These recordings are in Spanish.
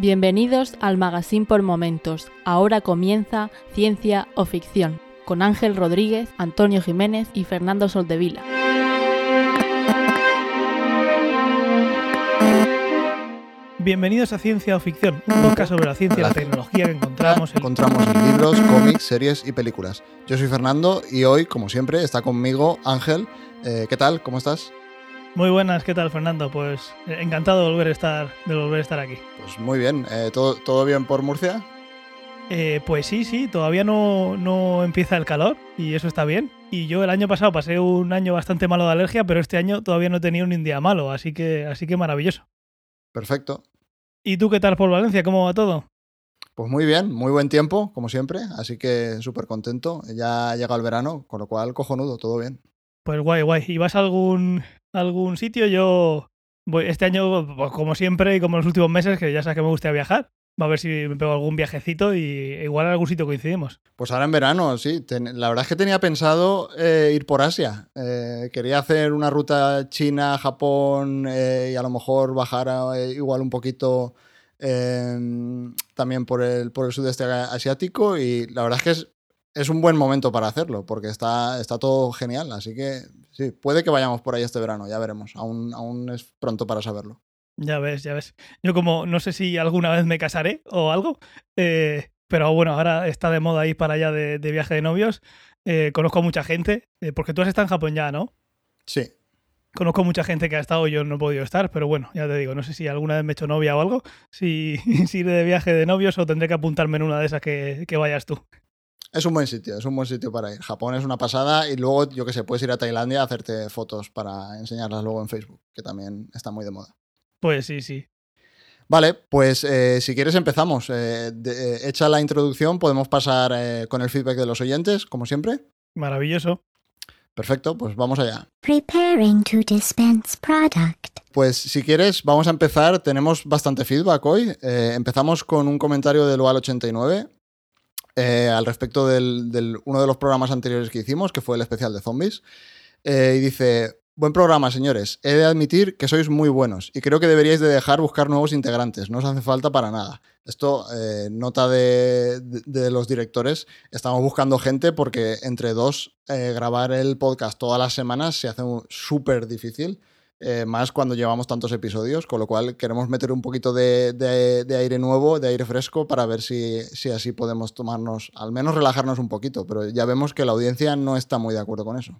Bienvenidos al Magazine por Momentos. Ahora comienza Ciencia o Ficción con Ángel Rodríguez, Antonio Jiménez y Fernando Soldevila. Bienvenidos a Ciencia o Ficción, un podcast sobre la ciencia y la tecnología que encontramos en... Encontramos en libros, cómics, series y películas. Yo soy Fernando y hoy, como siempre, está conmigo Ángel. Eh, ¿Qué tal? ¿Cómo estás? Muy buenas, ¿qué tal Fernando? Pues eh, encantado de volver a estar, de volver a estar aquí. Pues muy bien. Eh, ¿todo, ¿Todo bien por Murcia? Eh, pues sí, sí, todavía no, no empieza el calor y eso está bien. Y yo el año pasado pasé un año bastante malo de alergia, pero este año todavía no he tenido un día malo, así que, así que maravilloso. Perfecto. ¿Y tú qué tal por Valencia? ¿Cómo va todo? Pues muy bien, muy buen tiempo, como siempre, así que súper contento. Ya ha llegado el verano, con lo cual cojonudo, todo bien. Pues guay, guay. ¿Y vas a algún, algún sitio? Yo voy este año, pues como siempre y como en los últimos meses, que ya sabes que me gusta viajar. Va a ver si me pego algún viajecito y igual en algún sitio coincidimos. Pues ahora en verano, sí. La verdad es que tenía pensado eh, ir por Asia. Eh, quería hacer una ruta China, Japón eh, y a lo mejor bajar eh, igual un poquito eh, también por el, por el sudeste asiático y la verdad es que es, es un buen momento para hacerlo porque está, está todo genial. Así que sí, puede que vayamos por ahí este verano, ya veremos. Aún, aún es pronto para saberlo. Ya ves, ya ves. Yo como no sé si alguna vez me casaré o algo, eh, pero bueno, ahora está de moda ir para allá de, de viaje de novios. Eh, conozco a mucha gente, eh, porque tú has estado en Japón ya, ¿no? Sí, Conozco mucha gente que ha estado, yo no he podido estar, pero bueno, ya te digo, no sé si alguna vez me he hecho novia o algo, si, si iré de viaje de novios o tendré que apuntarme en una de esas que, que vayas tú. Es un buen sitio, es un buen sitio para ir. Japón es una pasada y luego, yo que sé, puedes ir a Tailandia a hacerte fotos para enseñarlas luego en Facebook, que también está muy de moda. Pues sí, sí. Vale, pues eh, si quieres empezamos. Eh, de- eh, hecha la introducción, podemos pasar eh, con el feedback de los oyentes, como siempre. Maravilloso. Perfecto, pues vamos allá. Preparing to dispense product. Pues si quieres, vamos a empezar. Tenemos bastante feedback hoy. Eh, empezamos con un comentario de Lual89 eh, al respecto del, uno de los programas anteriores que hicimos, que fue el especial de zombies. Eh, y dice, buen programa, señores. He de admitir que sois muy buenos y creo que deberíais de dejar buscar nuevos integrantes. No os hace falta para nada. Esto, eh, nota de, de- los directores, estamos buscando gente porque entre dos, grabar el podcast todas las semanas se hace súper difícil eh, más cuando llevamos tantos episodios, con lo cual queremos meter un poquito de, de- de aire nuevo, de aire fresco, para ver si, si así podemos tomarnos, al menos relajarnos un poquito, pero ya vemos que la audiencia no está muy de acuerdo con eso.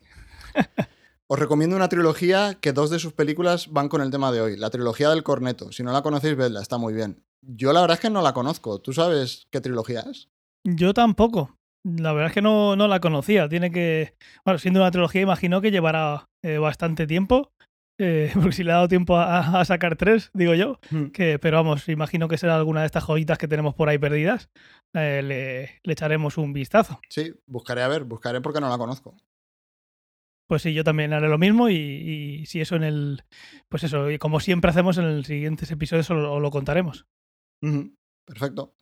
Os recomiendo una trilogía que dos de sus películas van con el tema de hoy, la trilogía del corneto. Si no la conocéis, vedla, está muy bien. Yo la verdad es que no la conozco. ¿Tú sabes qué trilogía es? Yo tampoco. La verdad es que no, no la conocía. Tiene que. Bueno, siendo una trilogía, imagino que llevará eh, bastante tiempo. Eh, porque si le ha dado tiempo a, a sacar tres, digo yo. Que, pero vamos, imagino que será alguna de estas joyitas que tenemos por ahí perdidas. Eh, le, le echaremos un vistazo. Sí, buscaré a ver, buscaré porque no la conozco. Pues sí, yo también haré lo mismo y, y si eso en el. Pues eso, y como siempre hacemos en los siguientes episodios, os lo, lo contaremos. Perfecto.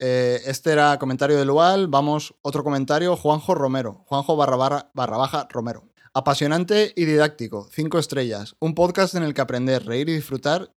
Eh, este era comentario de Lual. Vamos, otro comentario. Juanjo Romero. Juanjo barra, barra, barra baja Romero. Apasionante y didáctico. Cinco estrellas. Un podcast en el que aprender, reír y disfrutar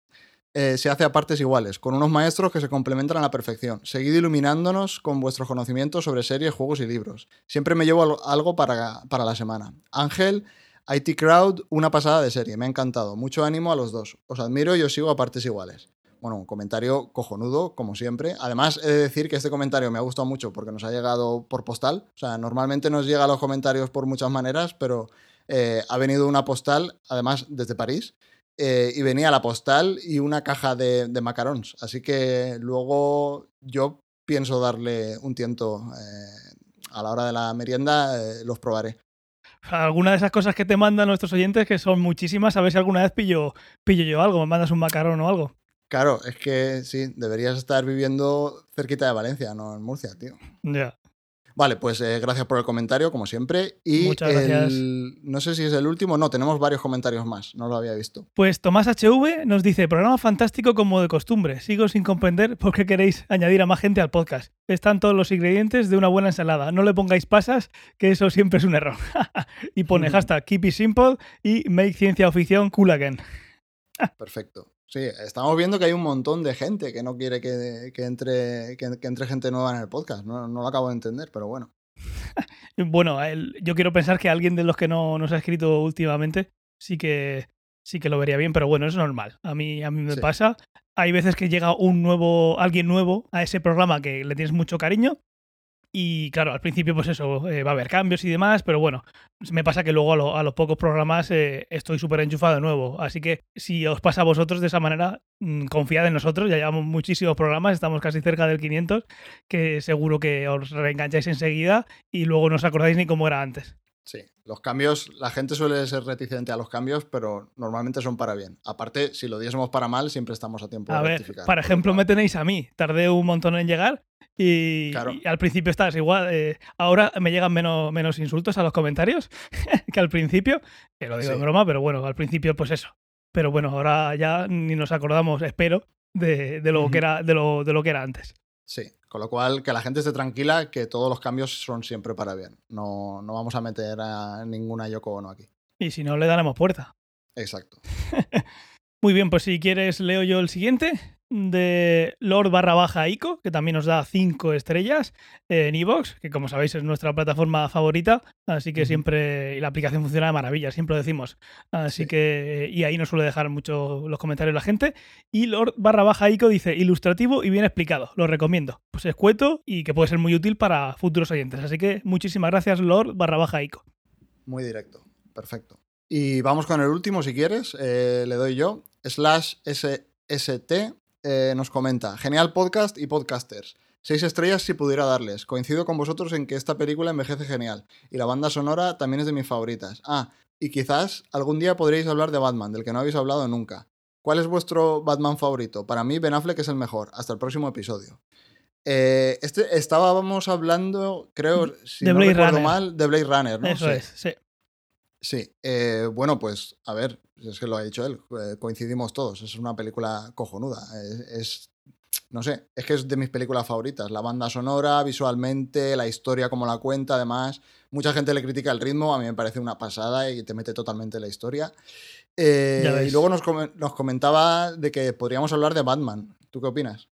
eh, se hace a partes iguales, con unos maestros que se complementan a la perfección. Seguid iluminándonos con vuestros conocimientos sobre series, juegos y libros. Siempre me llevo al- algo para, para la semana. Ángel, IT Crowd, una pasada de serie. Me ha encantado. Mucho ánimo a los dos. Os admiro y os sigo a partes iguales. Bueno, un comentario cojonudo, como siempre. Además, he de decir que este comentario me ha gustado mucho porque nos ha llegado por postal. O sea, normalmente nos llegan los comentarios por muchas maneras, pero eh, ha venido una postal, además desde París, eh, y venía la postal y una caja de, macarons. Así que luego yo pienso darle un tiento eh, a la hora de la merienda, los probaré. Alguna de esas cosas que te mandan nuestros oyentes, que son muchísimas, a ver si alguna vez pillo, pillo yo algo, me mandas un macarón o algo. Claro, es que sí, deberías estar viviendo cerquita de Valencia, no en Murcia, tío. Ya. Vale, pues eh, gracias por el comentario, como siempre. Y Muchas gracias. el- no sé si es el último, no, tenemos varios comentarios más, no lo había visto. Pues Tomás HV nos dice, programa fantástico como de costumbre. Sigo sin comprender por qué queréis añadir a más gente al podcast. Están todos los ingredientes de una buena ensalada. No le pongáis pasas, que eso siempre es un error. y pone hashtag keep it simple y make ciencia o ficción cool again. Perfecto. Sí, estamos viendo que hay un montón de gente que no quiere que, que entre, que, que entre gente nueva en el podcast. No, no lo acabo de entender, pero bueno. Bueno, el- yo quiero pensar que alguien de los que no nos ha escrito últimamente sí que sí que lo vería bien, pero bueno, es normal. A mí, a mí me Sí. pasa. Hay veces que llega un nuevo, alguien nuevo a ese programa que le tienes mucho cariño. Y claro, al principio, pues eso, eh, va a haber cambios y demás, pero bueno, me pasa que luego a, lo- a los pocos programas eh, estoy súper enchufado de nuevo. Así que si os pasa a vosotros de esa manera, mm, confiad en nosotros, ya llevamos muchísimos programas, estamos casi cerca del 500, que seguro que os reengancháis enseguida y luego no os acordáis ni cómo era antes. Sí, los cambios, la gente suele ser reticente a los cambios, pero normalmente son para bien. Aparte, si lo diésemos para mal, siempre estamos a tiempo A de ver, rectificar. por ejemplo, me tenéis a mí. Tardé un montón en llegar y, Claro. y al principio estás igual. eh, ahora me llegan menos, menos insultos a los comentarios que al principio. Que lo digo de broma, pero bueno, al principio pues eso. Pero bueno, ahora ya ni nos acordamos, espero, de, de lo, que era, de, lo, de lo que era antes. Sí, con lo cual que la gente esté tranquila que todos los cambios son siempre para bien. No, no vamos a meter a ninguna Yoko Ono aquí. Y si no, le daremos puerta. Exacto. Muy bien, pues si quieres leo yo el siguiente de Lord barra baja Ico, que también nos da 5 estrellas en iVoox, que como sabéis es nuestra plataforma favorita, así que siempre, y la aplicación funciona de maravilla, siempre lo decimos. Así Sí. que, y ahí nos suele dejar mucho los comentarios la gente. Y Lord barra baja Ico dice, ilustrativo y bien explicado, lo recomiendo. Pues escueto y que puede ser muy útil para futuros oyentes. Así que muchísimas gracias Lord barra baja Ico. Muy directo. Perfecto. Y vamos con el último, si quieres. eh, le doy yo. Slash SST eh, nos comenta. Genial podcast y podcasters. Seis estrellas si pudiera darles. Coincido con vosotros en que esta película envejece genial. Y la banda sonora también es de mis favoritas. Ah, y quizás algún día podréis hablar de Batman, del que no habéis hablado nunca. ¿Cuál es vuestro Batman favorito? Para mí, Ben Affleck es el mejor. Hasta el próximo episodio. Eh, este, estábamos hablando, creo, si De no Blade recuerdo Runner. mal, de Blade Runner, ¿no? Eso Sí. es, sí. Sí, eh, bueno, pues a ver, es que lo ha dicho él, eh, coincidimos todos, es una película cojonuda, es, es- no sé, es que es de mis películas favoritas, la banda sonora, visualmente, la historia como la cuenta, además, mucha gente le critica el ritmo, a mí me parece una pasada y te mete totalmente en la historia. Eh, y luego nos, nos comentaba de que podríamos hablar de Batman, ¿tú qué opinas?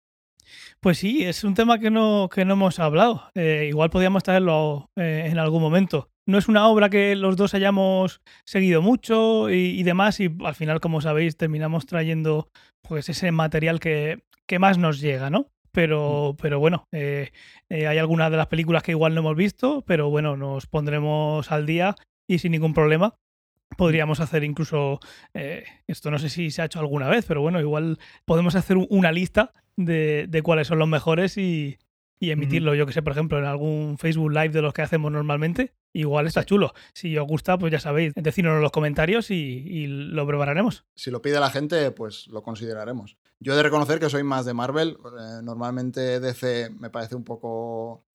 Pues sí, es un tema que no, que no hemos hablado. Eh, igual podríamos traerlo eh, en algún momento. No es una obra que los dos hayamos seguido mucho y, y demás, y al final, como sabéis, terminamos trayendo pues ese material que, que más nos llega, ¿no? Pero, pero bueno, eh, hay algunas de las películas que igual no hemos visto, pero bueno, nos pondremos al día y sin ningún problema. Podríamos hacer incluso, eh, esto no sé si se ha hecho alguna vez, pero bueno, igual podemos hacer un- una lista de, de cuáles son los mejores y, y emitirlo, yo que sé, por ejemplo, en algún Facebook Live de los que hacemos normalmente. Igual está Sí. chulo. Si os gusta, pues ya sabéis, decírnoslo en los comentarios y, y lo prepararemos. Si lo pide la gente, pues lo consideraremos. Yo he de reconocer que soy más de Marvel. eh, normalmente DC me parece un poco.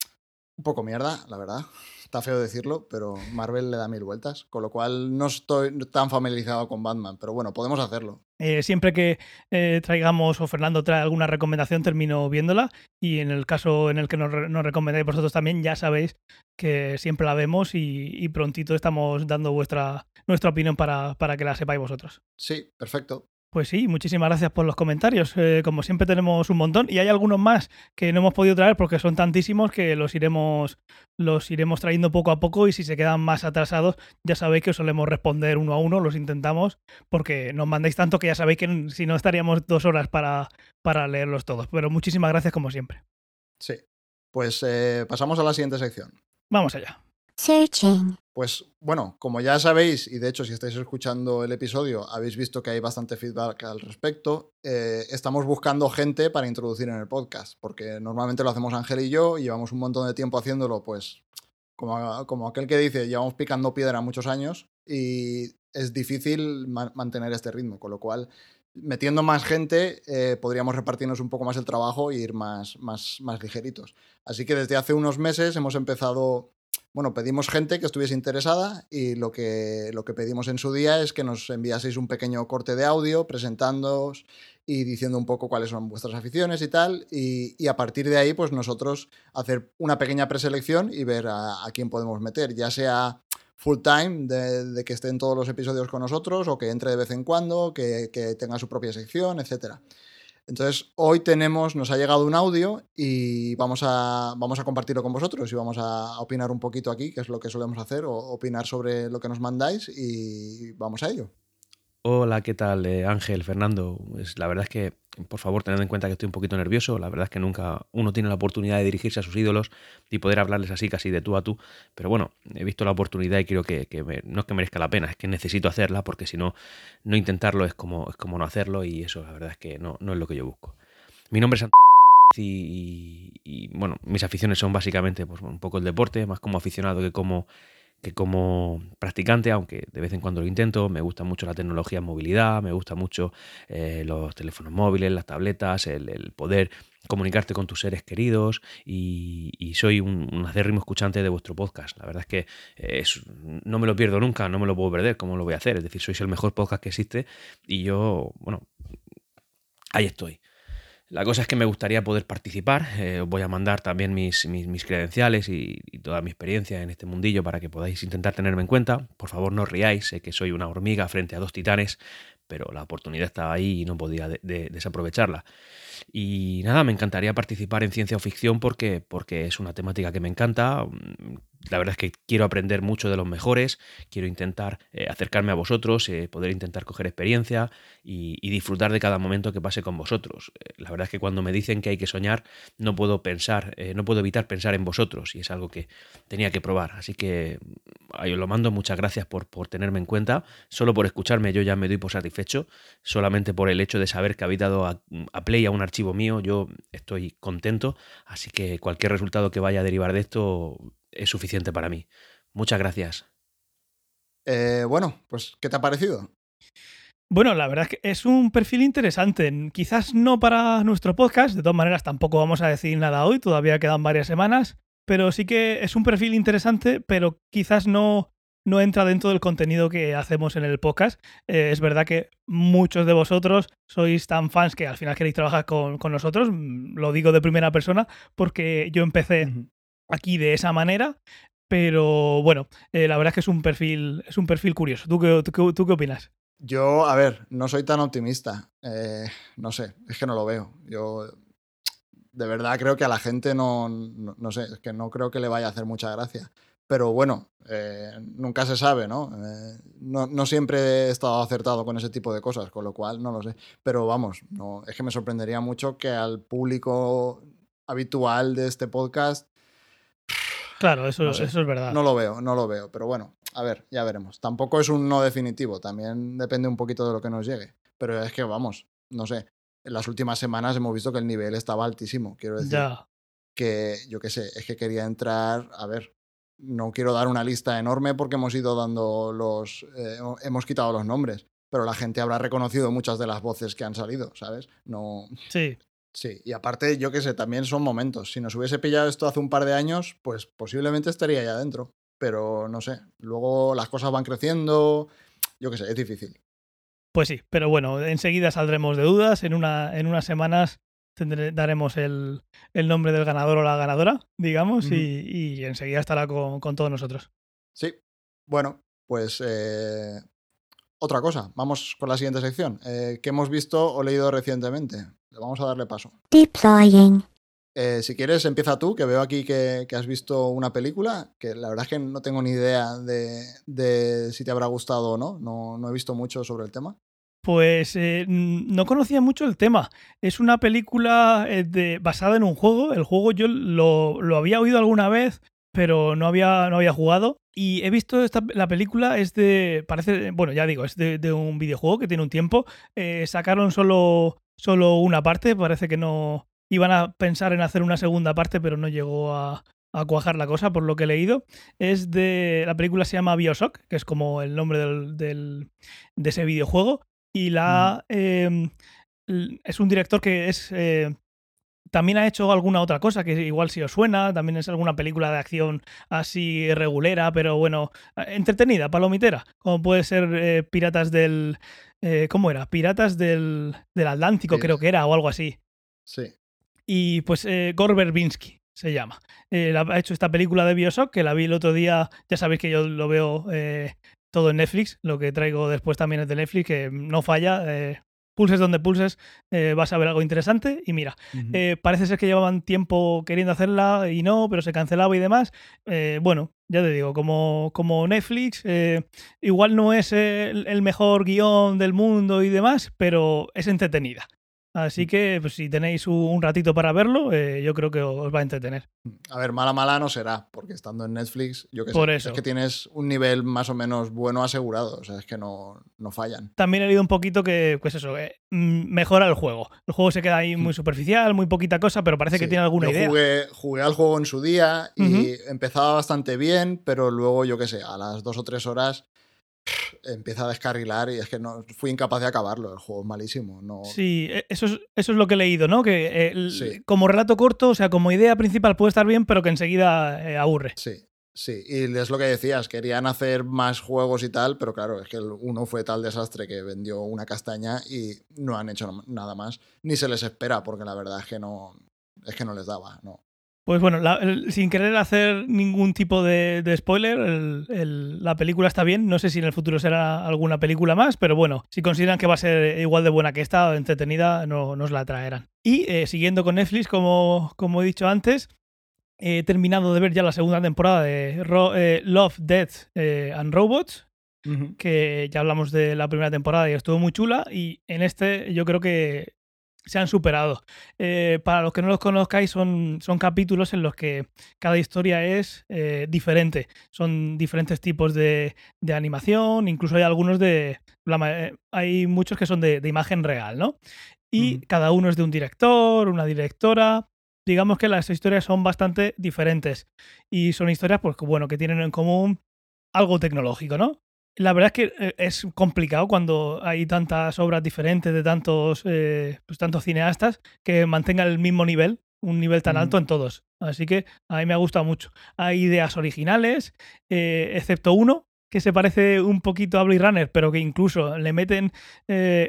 un poco mierda, la verdad. Está feo decirlo, pero Marvel le da mil vueltas. Con lo cual no estoy tan familiarizado con Batman. Pero bueno, podemos hacerlo. Eh, siempre que eh, traigamos o Fernando trae alguna recomendación, termino viéndola. Y en el caso en el que nos, nos recomendáis vosotros también, ya sabéis que siempre la vemos y, y prontito estamos dando vuestra, nuestra opinión para, para que la sepáis vosotros. Sí, perfecto. Pues sí, muchísimas gracias por los comentarios. Eh, como siempre tenemos un montón y hay algunos más que no hemos podido traer porque son tantísimos que los iremos los iremos trayendo poco a poco y si se quedan más atrasados ya sabéis que os solemos responder uno a uno, los intentamos porque nos mandáis tanto que ya sabéis que si no estaríamos dos horas para, para leerlos todos. Pero muchísimas gracias como siempre. Sí. Pues eh, pasamos a la siguiente sección. Vamos allá. Searching. Pues bueno, como ya sabéis, y de hecho si estáis escuchando el episodio habéis visto que hay bastante feedback al respecto, eh, estamos buscando gente para introducir en el podcast, porque normalmente lo hacemos Ángel y yo y llevamos un montón de tiempo haciéndolo, pues como, como aquel que dice, llevamos picando piedra muchos años y es difícil ma- mantener este ritmo, con lo cual metiendo más gente eh, podríamos repartirnos un poco más el trabajo e ir más, más, más ligeritos. Así que desde hace unos meses hemos empezado bueno, pedimos gente que estuviese interesada y lo que, lo que pedimos en su día es que nos enviaseis un pequeño corte de audio presentándoos y diciendo un poco cuáles son vuestras aficiones y tal. Y, a partir de ahí, pues nosotros hacer una pequeña preselección y ver a, quién podemos meter, ya sea full time, de, de que esté en todos los episodios con nosotros o que entre de vez en cuando, que, que tenga su propia sección, etcétera. Entonces, hoy tenemos, nos ha llegado un audio y vamos a, vamos a compartirlo con vosotros y vamos a opinar un poquito aquí, que es lo que solemos hacer, o opinar sobre lo que nos mandáis y vamos a ello. Hola, ¿qué tal eh, Ángel, Fernando? Pues la verdad es que, por favor, tened en cuenta que estoy un poquito nervioso. La verdad es que nunca uno tiene la oportunidad de dirigirse a sus ídolos y poder hablarles así, casi de tú a tú. Pero bueno, he visto la oportunidad y creo que, no es que merezca la pena, es que necesito hacerla porque si no, no intentarlo es como, es como no hacerlo y eso la verdad es que no, no es lo que yo busco. Mi nombre es y, bueno, mis aficiones son básicamente pues, un poco el deporte, más como aficionado que como, que como practicante, aunque de vez en cuando lo intento. Me gusta mucho la tecnología en movilidad, me gusta mucho eh, los teléfonos móviles, las tabletas, el, poder comunicarte con tus seres queridos y, soy un, un acérrimo escuchante de vuestro podcast. La verdad es que eh, no me lo pierdo nunca, no me lo puedo perder, ¿cómo lo voy a hacer? Es decir, sois el mejor podcast que existe y yo, bueno, ahí estoy. La cosa es que me gustaría poder participar. eh, os voy a mandar también mis, mis, credenciales y, toda mi experiencia en este mundillo para que podáis intentar tenerme en cuenta. Por favor, no os riáis. Sé que soy una hormiga frente a dos titanes, pero la oportunidad estaba ahí y no podía de- desaprovecharla. Y nada, me encantaría participar en ciencia o ficción porque, porque es una temática que me encanta. Mm, La verdad es que quiero aprender mucho de los mejores, quiero intentar eh, acercarme a vosotros, eh, poder intentar coger experiencia y, disfrutar de cada momento que pase con vosotros. Eh, la verdad es que cuando me dicen que hay que soñar, no puedo pensar, no puedo evitar pensar en vosotros y es algo que tenía que probar. Así que ahí os lo mando, muchas gracias por, por tenerme en cuenta. Solo por escucharme yo ya me doy por satisfecho, solamente por el hecho de saber que habéis dado a, a play a un archivo mío, yo estoy contento, así que cualquier resultado que vaya a derivar de esto es suficiente para mí. Muchas gracias. Eh, bueno, pues, ¿qué te ha parecido? Bueno, la verdad es que es un perfil interesante. Quizás no para nuestro podcast, de todas maneras tampoco vamos a decir nada hoy, todavía quedan varias semanas, pero sí que es un perfil interesante, pero quizás no, no entra dentro del contenido que hacemos en el podcast. Eh, es verdad que muchos de vosotros sois tan fans que al final queréis trabajar con, con nosotros, mm, lo digo de primera persona, porque yo empecé aquí de esa manera. Pero bueno, eh, la verdad es que es un perfil, es un perfil curioso. ¿Tú qué, tú tú qué opinas? Yo, a ver, no soy tan optimista. Eh, no sé, es que no lo veo. Yo de verdad creo que a la gente no, no, no sé, es que no creo que le vaya a hacer mucha gracia. Pero bueno, eh, nunca se sabe, ¿no? Eh, ¿no? No siempre he estado acertado con ese tipo de cosas, con lo cual no lo sé. Pero vamos, no, es que me sorprendería mucho que al público habitual de este podcast Claro, eso, No sé. eso es verdad. no lo veo, no lo veo. Pero bueno, a ver, ya veremos. Tampoco es un no definitivo, también depende un poquito de lo que nos llegue. Pero es que vamos, no sé. En las últimas semanas hemos visto que el nivel estaba altísimo. Quiero decir ya. que, yo qué sé, es que quería entrar, a ver, no quiero dar una lista enorme porque hemos ido dando los, eh, hemos quitado los nombres, pero la gente habrá reconocido muchas de las voces que han salido, ¿sabes? No, Sí. Sí, y aparte, yo qué sé, también son momentos. Si nos hubiese pillado esto hace un par de años, pues posiblemente estaría ya dentro. Pero no sé, luego las cosas van creciendo, yo qué sé, es difícil. Pues sí, pero bueno, enseguida saldremos de dudas. En, una, en unas semanas tendré- daremos el, el nombre del ganador o la ganadora, digamos, y, y enseguida estará con, con todos nosotros. Sí, bueno, pues eh, otra cosa, vamos con la siguiente sección. Eh, ¿Qué hemos visto o leído recientemente? Le vamos a darle paso. deploying, Eh, si quieres, empieza tú, que veo aquí que, que has visto una película, que la verdad es que no tengo ni idea de, de si te habrá gustado o no. no, no he visto mucho sobre el tema. Pues eh, no conocía mucho el tema. Es una película eh, basada en un juego. El juego yo lo, había oído alguna vez, pero no había, no había jugado. Y he visto esta, la película, es de. Parece. Bueno, ya digo, es de, un videojuego que tiene un tiempo. Eh, sacaron solo, solo una parte. Parece que no. Iban a pensar en hacer una segunda parte, pero no llegó a, a cuajar la cosa, por lo que he leído. Es de. La película se llama Bioshock, que es como el nombre del- de ese videojuego. Y la. eh, l- es un director que es. eh, también ha hecho alguna otra cosa que igual si os suena, también es alguna película de acción así regulera, pero bueno, eh, entretenida, palomitera, como puede ser eh, Piratas del... ¿Cómo era? Piratas del, del Atlántico Sí. creo que era o algo así. Sí. Y pues Gore Verbinski se llama. Eh, ha hecho esta película de Bioshock, que la vi el otro día, ya sabéis que yo lo veo eh, todo en Netflix, lo que traigo después también es de Netflix, que no falla. Eh, pulses donde pulses, vas a ver algo interesante. Y mira, parece ser que llevaban tiempo queriendo hacerla y no, pero se cancelaba y demás. bueno, ya te digo, como, como Netflix, igual no es el, mejor guion del mundo y demás, pero es entretenida. Así mm. que pues, si tenéis un ratito para verlo, eh, yo creo que os va a entretener. A ver, mala mala no será, porque estando en Netflix, yo que Por sé, eso. es que tienes un nivel más o menos bueno asegurado, o sea, es que no, no fallan. También he leído un poquito que, pues eso, eh, mm, mejora el juego. El juego se queda ahí muy mm. superficial, muy poquita cosa, pero parece que tiene alguna yo idea. Jugué, jugué al juego en su día y empezaba bastante bien, pero luego, yo qué sé, a las dos o tres horas empieza a descarrilar y es que no fui incapaz de acabarlo. El juego es malísimo. No... Sí, e, eso es, eso es lo que he leído, ¿no? Que como relato corto, o sea, como idea principal puede estar bien, pero que enseguida eh, aburre. Sí. Sí, y es lo que decías, querían hacer más juegos y tal, pero claro, es que el uno fue tal desastre que vendió una castaña y no han hecho nada más, ni se les espera, porque la verdad es que no, es que no les daba, no. Pues bueno, sin querer hacer ningún tipo de, spoiler, la película está bien. No sé si en el futuro será alguna película más, pero bueno, si consideran que va a ser igual de buena que esta, entretenida, no nos la traerán. Y eh, siguiendo con Netflix, como, como he dicho antes, he terminado de ver ya la segunda temporada de eh, Love, Death eh, and Robots, que ya hablamos de la primera temporada y estuvo muy chula. Y en este yo creo que se han superado. Eh, para los que no los conozcáis, son, son capítulos en los que cada historia es eh, diferente. Son diferentes tipos de, animación, incluso hay algunos de... Eh, hay muchos que son de, imagen real, ¿no? Y cada uno es de un director, una directora. Digamos que las historias son bastante diferentes. Y son historias, pues, bueno, que tienen en común algo tecnológico, ¿no? La verdad es que eh, es complicado cuando hay tantas obras diferentes de tantos, eh, pues tantos cineastas que mantengan el mismo nivel, un nivel tan alto en todos. Así que a mí me ha gustado mucho. Hay ideas originales, eh, excepto uno que se parece un poquito a Blade Runner, pero que incluso le meten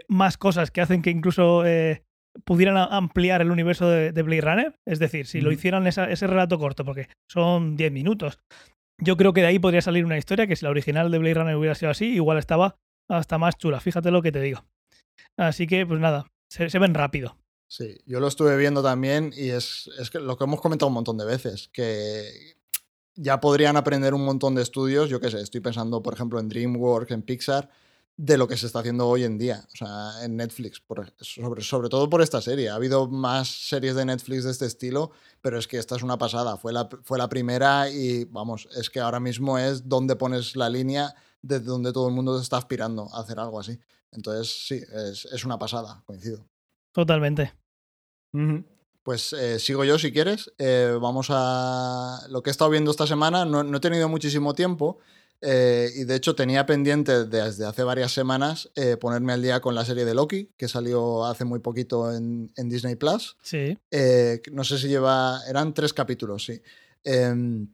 más cosas que hacen que incluso pudieran ampliar el universo de, Blade Runner. Es decir, si lo hicieran ese relato corto, porque son 10 minutos, yo creo que de ahí podría salir una historia que si la original de Blade Runner hubiera sido así, igual estaba hasta más chula. Fíjate lo que te digo. Así que, pues nada, se, ven rápido. Sí, yo lo estuve viendo también y es, es que lo que hemos comentado un montón de veces, que ya podrían aprender un montón de estudios, yo qué sé, estoy pensando por ejemplo en DreamWorks, en Pixar, de lo que se está haciendo hoy en día, o sea, en Netflix, sobre, sobre todo por esta serie. Ha habido más series de Netflix de este estilo, pero es que esta es una pasada. Fue la, fue la primera y vamos, es que ahora mismo es donde pones la línea desde donde todo el mundo está aspirando a hacer algo así. Entonces, sí, es, una pasada, coincido. Totalmente. Pues eh, sigo yo si quieres. Eh, vamos a lo que he estado viendo esta semana. No, no he tenido muchísimo tiempo. Eh, y de hecho tenía pendiente desde hace varias semanas eh, ponerme al día con la serie de Loki, que salió hace muy poquito en, Disney Plus. Sí. Eh, no sé si lleva. Eran tres capítulos, sí. Em,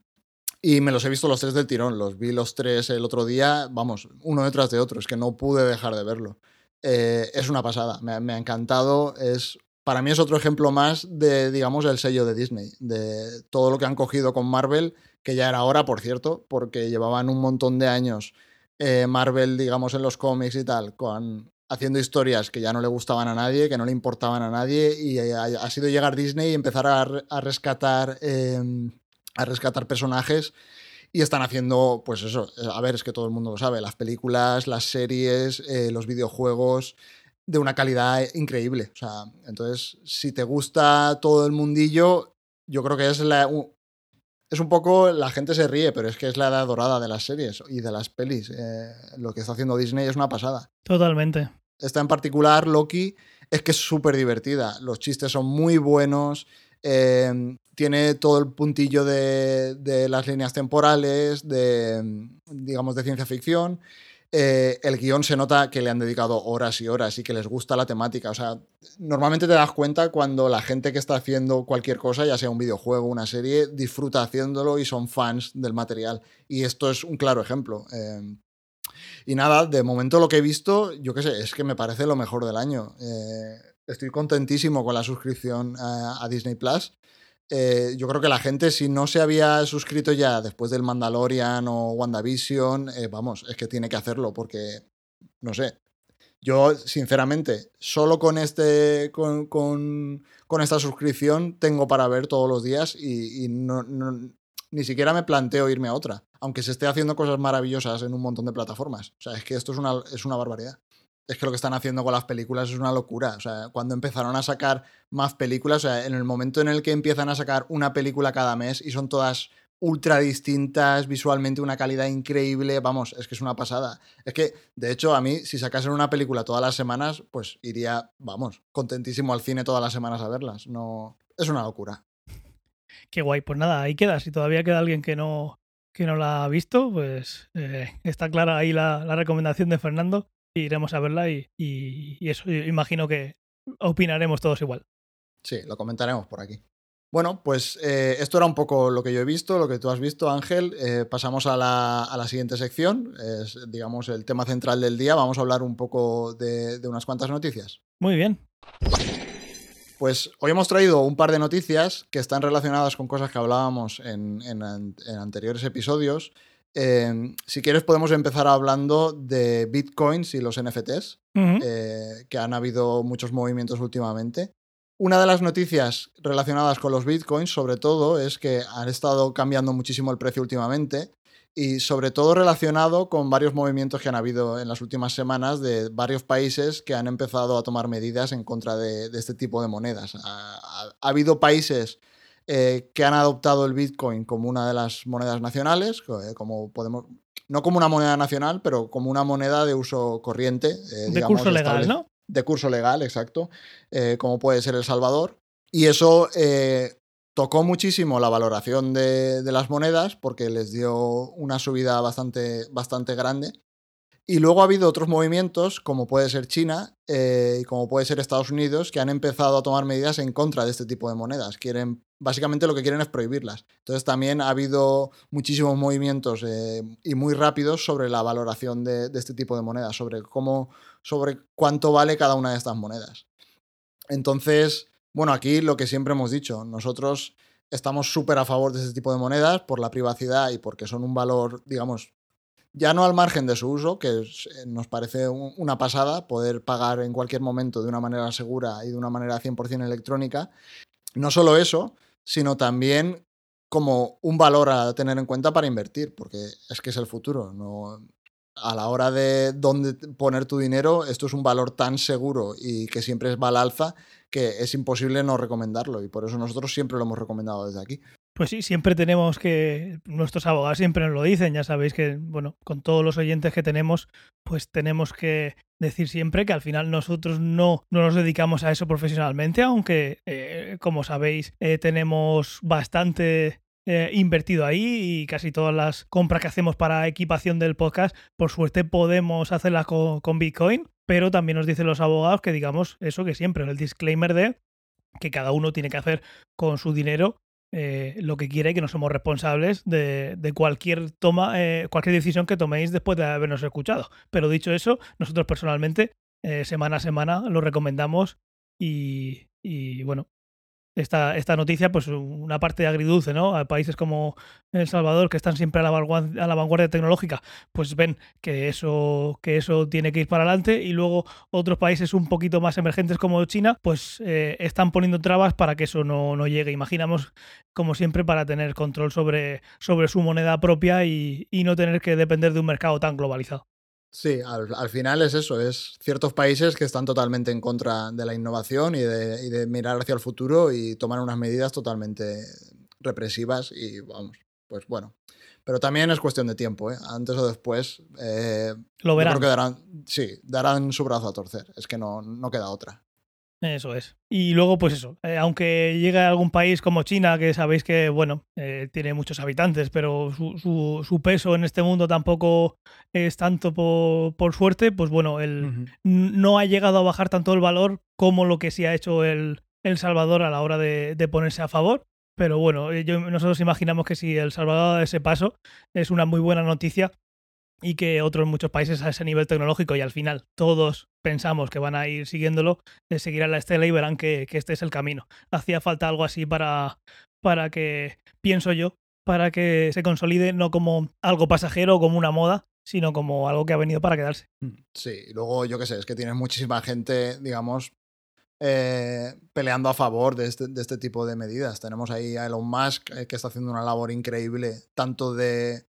y me los he visto los tres del tirón. Los vi los tres el otro día, vamos, uno detrás de otro. Es que no pude dejar de verlo. es una pasada. Me, me ha encantado. Es para mí es otro ejemplo más de, digamos, el sello de Disney, de todo lo que han cogido con Marvel que ya era hora, por cierto, porque llevaban un montón de años eh, Marvel, digamos, en los cómics y tal, con, haciendo historias que ya no le gustaban a nadie, que no le importaban a nadie, y ha, sido llegar Disney y empezar a, rescatar, em, a rescatar personajes. Y están haciendo, pues eso, a ver, es que todo el mundo lo sabe, las películas, las series, eh, los videojuegos, de una calidad increíble. O sea, entonces, si te gusta todo el mundillo, yo creo que es la, es un poco, la gente se ríe, pero es que es la edad dorada de las series y de las pelis. Eh, lo que está haciendo Disney es una pasada. Totalmente. Esta en particular, Loki, es que es súper divertida. Los chistes son muy buenos. Eh, tiene todo el puntillo de, de, las líneas temporales, de, digamos, de ciencia ficción. Eh, el guion se nota que le han dedicado horas y horas y que les gusta la temática. O sea, normalmente te das cuenta cuando la gente que está haciendo cualquier cosa, ya sea un videojuego, una serie, disfruta haciéndolo y son fans del material. Y esto es un claro ejemplo. Eh, y nada, de momento lo que he visto, yo qué sé, es que me parece lo mejor del año. Eh, estoy contentísimo con la suscripción a, Disney Plus. Eh, yo creo que la gente, si no se había suscrito ya después del Mandalorian o WandaVision, eh, vamos, es que tiene que hacerlo porque, no sé, yo sinceramente, solo con, este, con, con, esta suscripción tengo para ver todos los días y, no, ni siquiera me planteo irme a otra, aunque se esté haciendo cosas maravillosas en un montón de plataformas. O sea, es que esto es una, es una barbaridad es que lo que están haciendo con las películas es una locura. O sea, cuando empezaron a sacar más películas, o sea, en el momento en el que empiezan a sacar una película cada mes y son todas ultra distintas, visualmente una calidad increíble, vamos, es que es una pasada. Es que, de hecho, a mí, si sacasen una película todas las semanas, pues iría, vamos, contentísimo al cine todas las semanas a verlas. No, es una locura. Qué guay, pues nada, ahí queda. Si todavía queda alguien que no, que no la ha visto, pues eh, está clara ahí la, la recomendación de Fernando iremos a verla y, y, eso, imagino que opinaremos todos igual. Sí, lo comentaremos por aquí. Bueno, pues eh, esto era un poco lo que yo he visto, lo que tú has visto, Ángel. Eh, pasamos a la, a la, siguiente sección, es, digamos, el tema central del día. Vamos a hablar un poco de, de unas cuantas noticias. Muy bien. Pues hoy hemos traído un par de noticias que están relacionadas con cosas que hablábamos en, en, en anteriores episodios. Eh, si quieres, podemos empezar hablando de bitcoins y los NFTs, uh -huh. eh, que han habido muchos movimientos últimamente. Una de las noticias relacionadas con los bitcoins, sobre todo, es que han estado cambiando muchísimo el precio últimamente y sobre todo relacionado con varios movimientos que han habido en las últimas semanas de varios países que han empezado a tomar medidas en contra de, de este tipo de monedas. Ha, ha, ha habido países eh, que han adoptado el Bitcoin como una de las monedas nacionales, eh, como podemos, no como una moneda nacional, pero como una moneda de uso corriente. Eh, de digamos, curso legal, ¿no? De curso legal, exacto, eh, como puede ser El Salvador. Y eso tocó muchísimo la valoración de, de, las monedas porque les dio una subida bastante, bastante grande. Y luego ha habido otros movimientos, como puede ser China eh, y como puede ser Estados Unidos, que han empezado a tomar medidas en contra de este tipo de monedas. Quieren, básicamente lo que quieren es prohibirlas. Entonces también ha habido muchísimos movimientos eh, y muy rápidos sobre la valoración de, de, este tipo de monedas, sobre cómo, sobre cuánto vale cada una de estas monedas. Entonces, bueno, aquí lo que siempre hemos dicho, nosotros estamos súper a favor de este tipo de monedas por la privacidad y porque son un valor, digamos, ya no al margen de su uso, que eh, nos parece un, una pasada poder pagar en cualquier momento de una manera segura y de una manera 100% electrónica. No solo eso, sino también como un valor a tener en cuenta para invertir, porque es que es el futuro. No, a la hora de dónde poner tu dinero, esto es un valor tan seguro y que siempre va al alza que es imposible no recomendarlo y por eso nosotros siempre lo hemos recomendado desde aquí. Pues sí, siempre tenemos que, nuestros abogados siempre nos lo dicen, ya sabéis que, bueno, con todos los oyentes que tenemos, pues tenemos que decir siempre que al final nosotros no, no nos dedicamos a eso profesionalmente, aunque, eh, como sabéis, eh, tenemos bastante eh, invertido ahí y casi todas las compras que hacemos para equipación del podcast, por suerte podemos hacerlas con, con Bitcoin, pero también nos dicen los abogados que digamos eso que siempre, el disclaimer de que cada uno tiene que hacer con su dinero eh, lo que quiera y que no somos responsables de, cualquier toma, eh, cualquier decisión que toméis después de habernos escuchado. Pero dicho eso, nosotros personalmente, eh, semana a semana, lo recomendamos y bueno, esta, esta, noticia, pues una parte agridulce, ¿no? Países como El Salvador, que están siempre a la, vanguardia, a la vanguardia tecnológica, pues ven que eso, que eso tiene que ir para adelante y luego otros países un poquito más emergentes como China, pues eh, están poniendo trabas para que eso no, no, llegue. Imaginamos, como siempre, para tener control sobre, sobre su moneda propia y, y no tener que depender de un mercado tan globalizado. Sí, al, al, final es eso, es ciertos países que están totalmente en contra de la innovación y de, y de, mirar hacia el futuro y tomar unas medidas totalmente represivas y vamos, pues bueno. Pero también es cuestión de tiempo, ¿eh? antes o después. Eh, Lo verán. Creo que darán, sí, darán su brazo a torcer, es que no, no queda otra. Eso es. Y luego, pues eso, eh, aunque llegue a algún país como China, que sabéis que, bueno, eh, tiene muchos habitantes, pero su, su, su, peso en este mundo tampoco es tanto por, por suerte, pues bueno, el, uh -huh. no ha llegado a bajar tanto el valor como lo que sí ha hecho el, el Salvador a la hora de, de ponerse a favor. Pero bueno, eh, yo, nosotros imaginamos que si El Salvador da ese paso, es una muy buena noticia y que otros muchos países a ese nivel tecnológico y al final todos pensamos que van a ir siguiéndolo, eh, seguirán la estela y verán que, que, este es el camino. Hacía falta algo así para, para que, pienso yo, para que se consolide no como algo pasajero o como una moda, sino como algo que ha venido para quedarse. Sí, y luego yo qué sé, es que tienes muchísima gente, digamos, eh, peleando a favor de este, de este, tipo de medidas. Tenemos ahí a Elon Musk eh, que está haciendo una labor increíble, tanto de,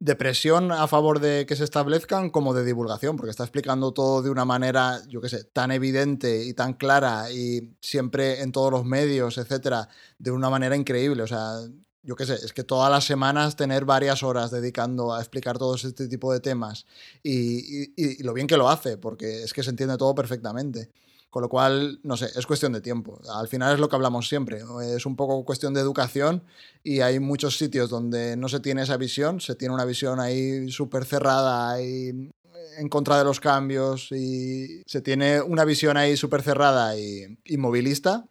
de presión a favor de que se establezcan como de divulgación, porque está explicando todo de una manera, yo qué sé, tan evidente y tan clara y siempre en todos los medios, etcétera, de una manera increíble. O sea, yo qué sé, es que todas las semanas tener varias horas dedicando a explicar todo este tipo de temas y, y lo bien que lo hace, porque es que se entiende todo perfectamente. Con lo cual, no sé, es cuestión de tiempo. Al final es lo que hablamos siempre. Es un poco cuestión de educación y hay muchos sitios donde no se tiene esa visión, se tiene una visión ahí súper cerrada y en contra de los cambios y se tiene una visión ahí súper cerrada y, movilista.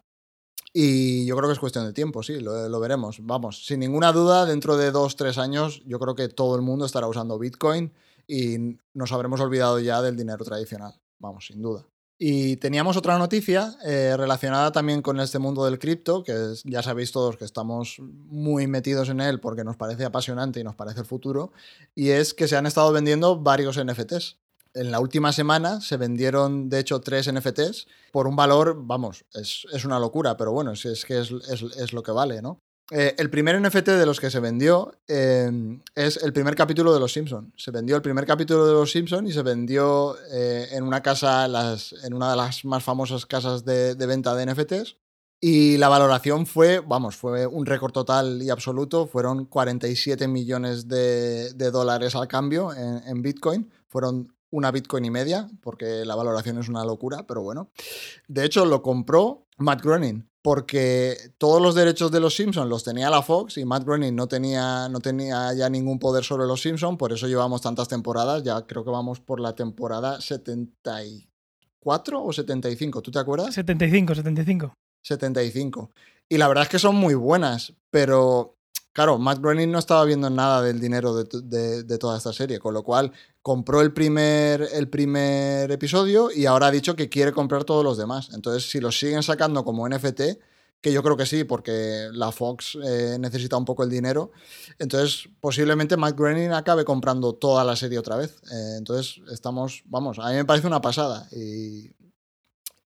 Y yo creo que es cuestión de tiempo, sí, lo, lo, veremos. Vamos, sin ninguna duda, dentro de dos, tres años, yo creo que todo el mundo estará usando Bitcoin y nos habremos olvidado ya del dinero tradicional. Vamos, sin duda. Y teníamos otra noticia eh, relacionada también con este mundo del cripto, que ya sabéis todos que estamos muy metidos en él porque nos parece apasionante y nos parece el futuro, y es que se han estado vendiendo varios NFTs. En la última semana se vendieron, de hecho, tres NFTs por un valor, vamos, es, es una locura, pero bueno, es, es que es, es, lo que vale, ¿no? Eh, el primer NFT de los que se vendió eh, es el primer capítulo de Los Simpson. Se vendió el primer capítulo de Los Simpson y se vendió eh, en una casa, en una de las más famosas casas de, venta de NFTs. Y la valoración fue, vamos, fue un récord total y absoluto. Fueron 47 millones de, dólares al cambio en Bitcoin. Fueron una Bitcoin y media, porque la valoración es una locura, pero bueno. De hecho, lo compró Matt Groening, porque todos los derechos de los Simpsons los tenía la Fox y Matt Groening no tenía, no tenía ya ningún poder sobre los Simpsons, por eso llevamos tantas temporadas, ya creo que vamos por la temporada 74 o 75, ¿tú te acuerdas? 75, 75. 75. Y la verdad es que son muy buenas, pero Claro, Matt Groening no estaba viendo nada del dinero de, toda esta serie, con lo cual compró el primer, el primer episodio y ahora ha dicho que quiere comprar todos los demás. Entonces, si los siguen sacando como NFT, que yo creo que sí, porque la Fox eh, necesita un poco el dinero. Entonces, posiblemente Matt Groening acabe comprando toda la serie otra vez. Eh, entonces, estamos, vamos, a mí me parece una pasada. Y...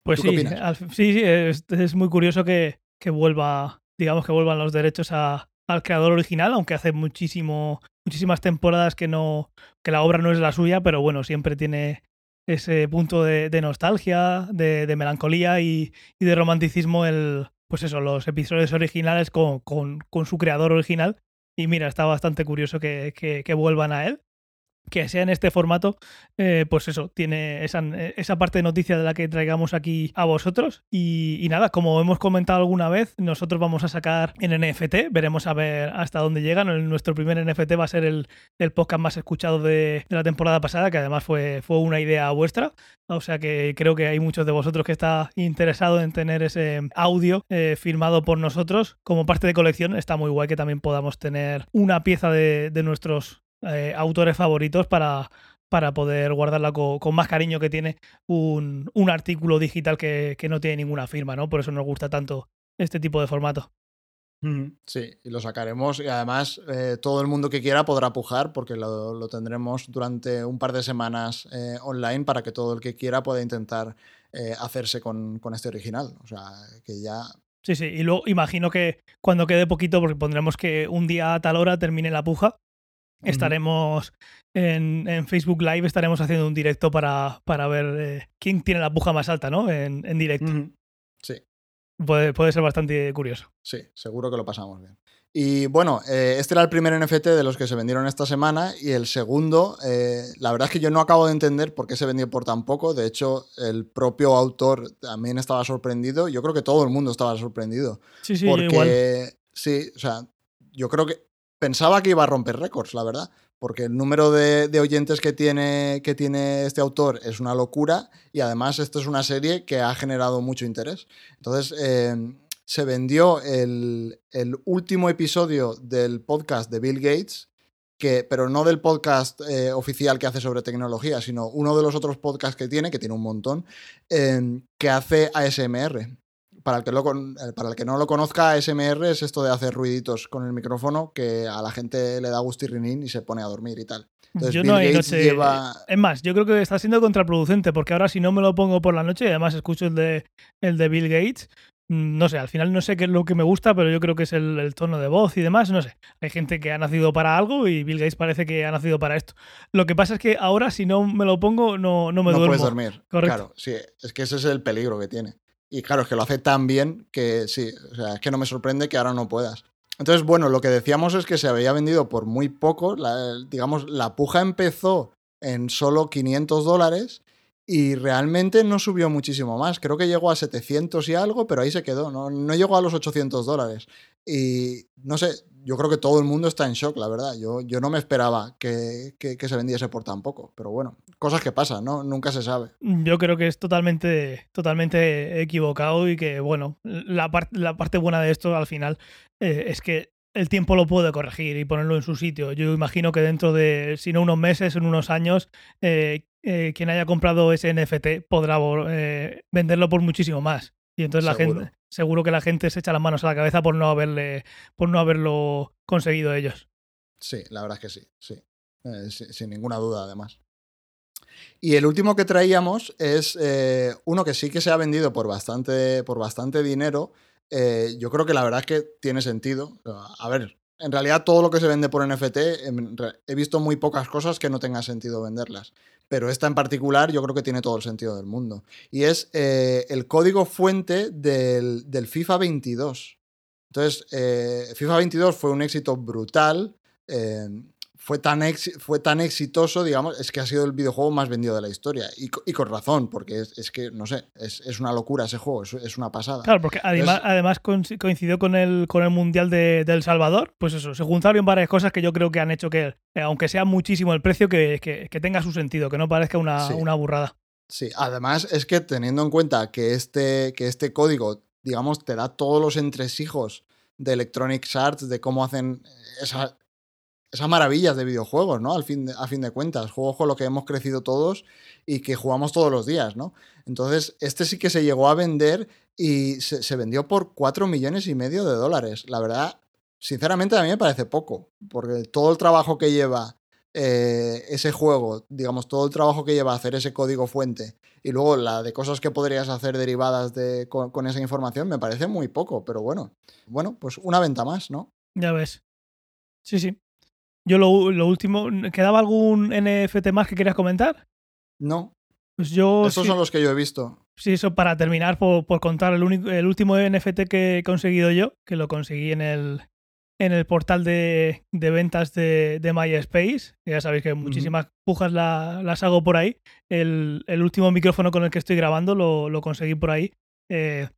Pues sí, sí, es, muy curioso que, que, vuelva, digamos que vuelvan los derechos a, al creador original, aunque hace muchísimo, muchísimas temporadas que no que la obra no es la suya, pero bueno, siempre tiene ese punto de, nostalgia, de, melancolía y, de romanticismo el pues eso, los episodios originales con, su creador original. Y mira, está bastante curioso que, que vuelvan a él que sea en este formato, eh, pues eso, tiene esa, esa, parte de noticia de la que traigamos aquí a vosotros. Y, nada, como hemos comentado alguna vez, nosotros vamos a sacar en NFT, veremos a ver hasta dónde llegan. Nuestro primer NFT va a ser el, el podcast más escuchado de, la temporada pasada, que además fue, fue una idea vuestra. O sea que creo que hay muchos de vosotros que está interesado en tener ese audio eh, firmado por nosotros como parte de colección. Está muy guay que también podamos tener una pieza de, de nuestros eh, autores favoritos para, para poder guardarla con, más cariño que tiene un, un artículo digital que, que, no tiene ninguna firma, ¿no? Por eso nos gusta tanto este tipo de formato. Sí, y lo sacaremos y además eh, todo el mundo que quiera podrá pujar porque lo, lo tendremos durante un par de semanas eh, online para que todo el que quiera pueda intentar hacerse con, con, este original. O sea, que ya... Sí, sí, y luego imagino que cuando quede poquito, porque pondremos que un día a tal hora termine la puja, Estaremos en, en, Facebook Live, estaremos haciendo un directo para, para ver eh, quién tiene la puja más alta, ¿no? En, en directo. Sí. Puede, puede, ser bastante curioso. Sí, seguro que lo pasamos bien. Y bueno, eh, este era el primer NFT de los que se vendieron esta semana y el segundo, eh, la verdad es que yo no acabo de entender por qué se vendió por tan poco. De hecho, el propio autor también estaba sorprendido. Yo creo que todo el mundo estaba sorprendido. Sí, sí, porque, igual. Sí, o sea, yo creo que pensaba que iba a romper récords, la verdad, porque el número de, oyentes que tiene, que tiene este autor es una locura y además esta es una serie que ha generado mucho interés. Entonces, eh, se vendió el, último episodio del podcast de Bill Gates, que, pero no del podcast eh, oficial que hace sobre tecnología, sino uno de los otros podcasts que tiene, que tiene un montón, eh, que hace ASMR para el, que lo con- eh, para el que no lo conozca, ASMR es esto de hacer ruiditos con el micrófono que a la gente le da gustirrinín y se pone a dormir y tal. Entonces, yo Bill no Gates lleva- Es más, yo creo que está siendo contraproducente porque ahora si no me lo pongo por la noche y además escucho el de, el de Bill Gates, mm, no sé, al final no sé qué es lo que me gusta, pero yo creo que es el, el tono de voz y demás, no sé. Hay gente que ha nacido para algo y Bill Gates parece que ha nacido para esto. Lo que pasa es que ahora si no me lo pongo no, no me no duermo. puedes dormir. Correcto. Claro, sí, es que ese es el peligro que tiene. Y claro, es que lo hace tan bien que sí, o sea, es que no me sorprende que ahora no puedas. Entonces, bueno, lo que decíamos es que se había vendido por muy poco. la- digamos, la puja empezó en solo 500 dólares y realmente no subió muchísimo más. Creo que llegó a 700 y algo, pero ahí se quedó. No, no llegó a los 800 dólares. Y no sé, yo creo que todo el mundo está en shock, la verdad. Yo, yo no me esperaba que, que- se vendiese por tan poco. Pero bueno, cosas que pasan, ¿no? Nunca se sabe. Yo creo que es totalmente, totalmente equivocado y que, bueno, la, par- la parte buena de esto al final eh, es que el tiempo lo puede corregir y ponerlo en su sitio. Yo imagino que dentro de, si no unos meses, en unos años, eh, eh, quien haya comprado ese NFT podrá eh, venderlo por muchísimo más. Y entonces la Seguro. gente, seguro que la gente se echa las manos a la cabeza por no haberle, por no haberlo conseguido ellos. Sí, la verdad es que sí, sí. Eh, si- sin ninguna duda, además. Y el último que traíamos es eh, uno que sí que se ha vendido por bastante, por bastante dinero. Eh, yo creo que la verdad es que tiene sentido. A ver, en realidad todo lo que se vende por NFT, he visto muy pocas cosas que no tenga sentido venderlas. Pero esta en particular yo creo que tiene todo el sentido del mundo. Y es eh, el código fuente del, del FIFA 22. Entonces, eh, FIFA 22 fue un éxito brutal. eh, fue, tan fue tan exitoso, digamos, es que ha sido el videojuego más vendido de la historia. Y, co- y con razón, porque es, es que, no sé, es, es una locura ese juego, es, es una pasada. Claro, porque además, además coinci- coincidió con el, con el Mundial de, de El Salvador. Pues eso, se juntaron varias cosas que yo creo que han hecho que, eh, aunque sea muchísimo el precio, que, que- que tenga su sentido, que no parezca una, Sí. una burrada. Sí, además es que teniendo en cuenta que este, que este código, digamos, te da todos los entresijos de Electronic Arts, de cómo hacen esa- esas maravillas de videojuegos, ¿no? Al fin de, a fin de cuentas, juegos con los que hemos crecido todos y que jugamos todos los días, ¿no? Entonces, este sí que se llegó a vender y se, vendió por 4 millones y medio de dólares. La verdad, sinceramente a mí me parece poco, porque todo el trabajo que lleva eh, ese juego, digamos, todo el trabajo que lleva hacer ese código fuente y luego la de cosas que podrías hacer derivadas de, con, con esa información me parece muy poco, pero bueno, bueno, pues una venta más, ¿no? Ya ves. Sí, sí. Yo lo, lo último, ¿quedaba algún NFT más que querías comentar? No, Pues yo, estos sí, son los que yo he visto. sí, eso para terminar, por, por contar el, único, el último NFT que he conseguido yo, que lo conseguí en el, en el portal de, de ventas de, de MySpace. Ya sabéis que muchísimas pujas la- las hago por ahí. El, el último micrófono con el que estoy grabando lo, lo conseguí por ahí eh,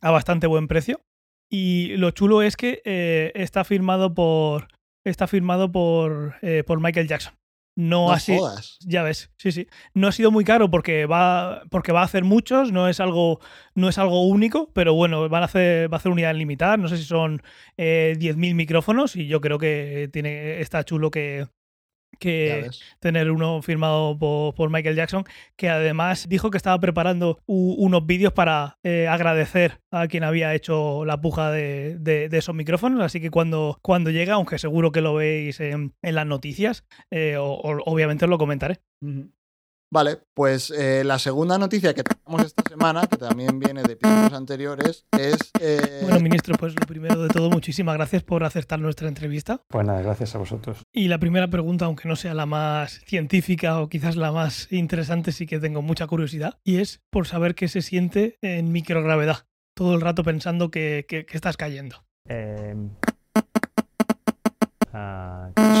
a bastante buen precio. Y lo chulo es que eh, está firmado por está firmado por, eh, por Michael Jackson. No, No así. jodas. Ya ves, sí, sí. No ha sido muy caro porque va, porque va a hacer muchos, no es algo, no es algo único, pero bueno, van a hacer, va a hacer unidades limitadas. No sé si son eh, 10.000 micrófonos y yo creo que tiene, está chulo que, que tener uno firmado por, por Michael Jackson, que además dijo que estaba preparando u- unos vídeos para eh, agradecer a quien había hecho la puja de, de- de esos micrófonos. Así que cuando, cuando llega, aunque seguro que lo veis en, en las noticias, eh, o- o- obviamente os lo comentaré. Vale, pues eh, la segunda noticia que tenemos esta semana, que también viene de episodios anteriores, es... eh, Bueno, ministro, pues lo primero de todo, muchísimas gracias por aceptar nuestra entrevista. Pues nada, gracias a vosotros. Y la primera pregunta, aunque no sea la más científica o quizás la más interesante, sí que tengo mucha curiosidad, y es por saber qué se siente en microgravedad, todo el rato pensando que, que- que estás cayendo. Eh,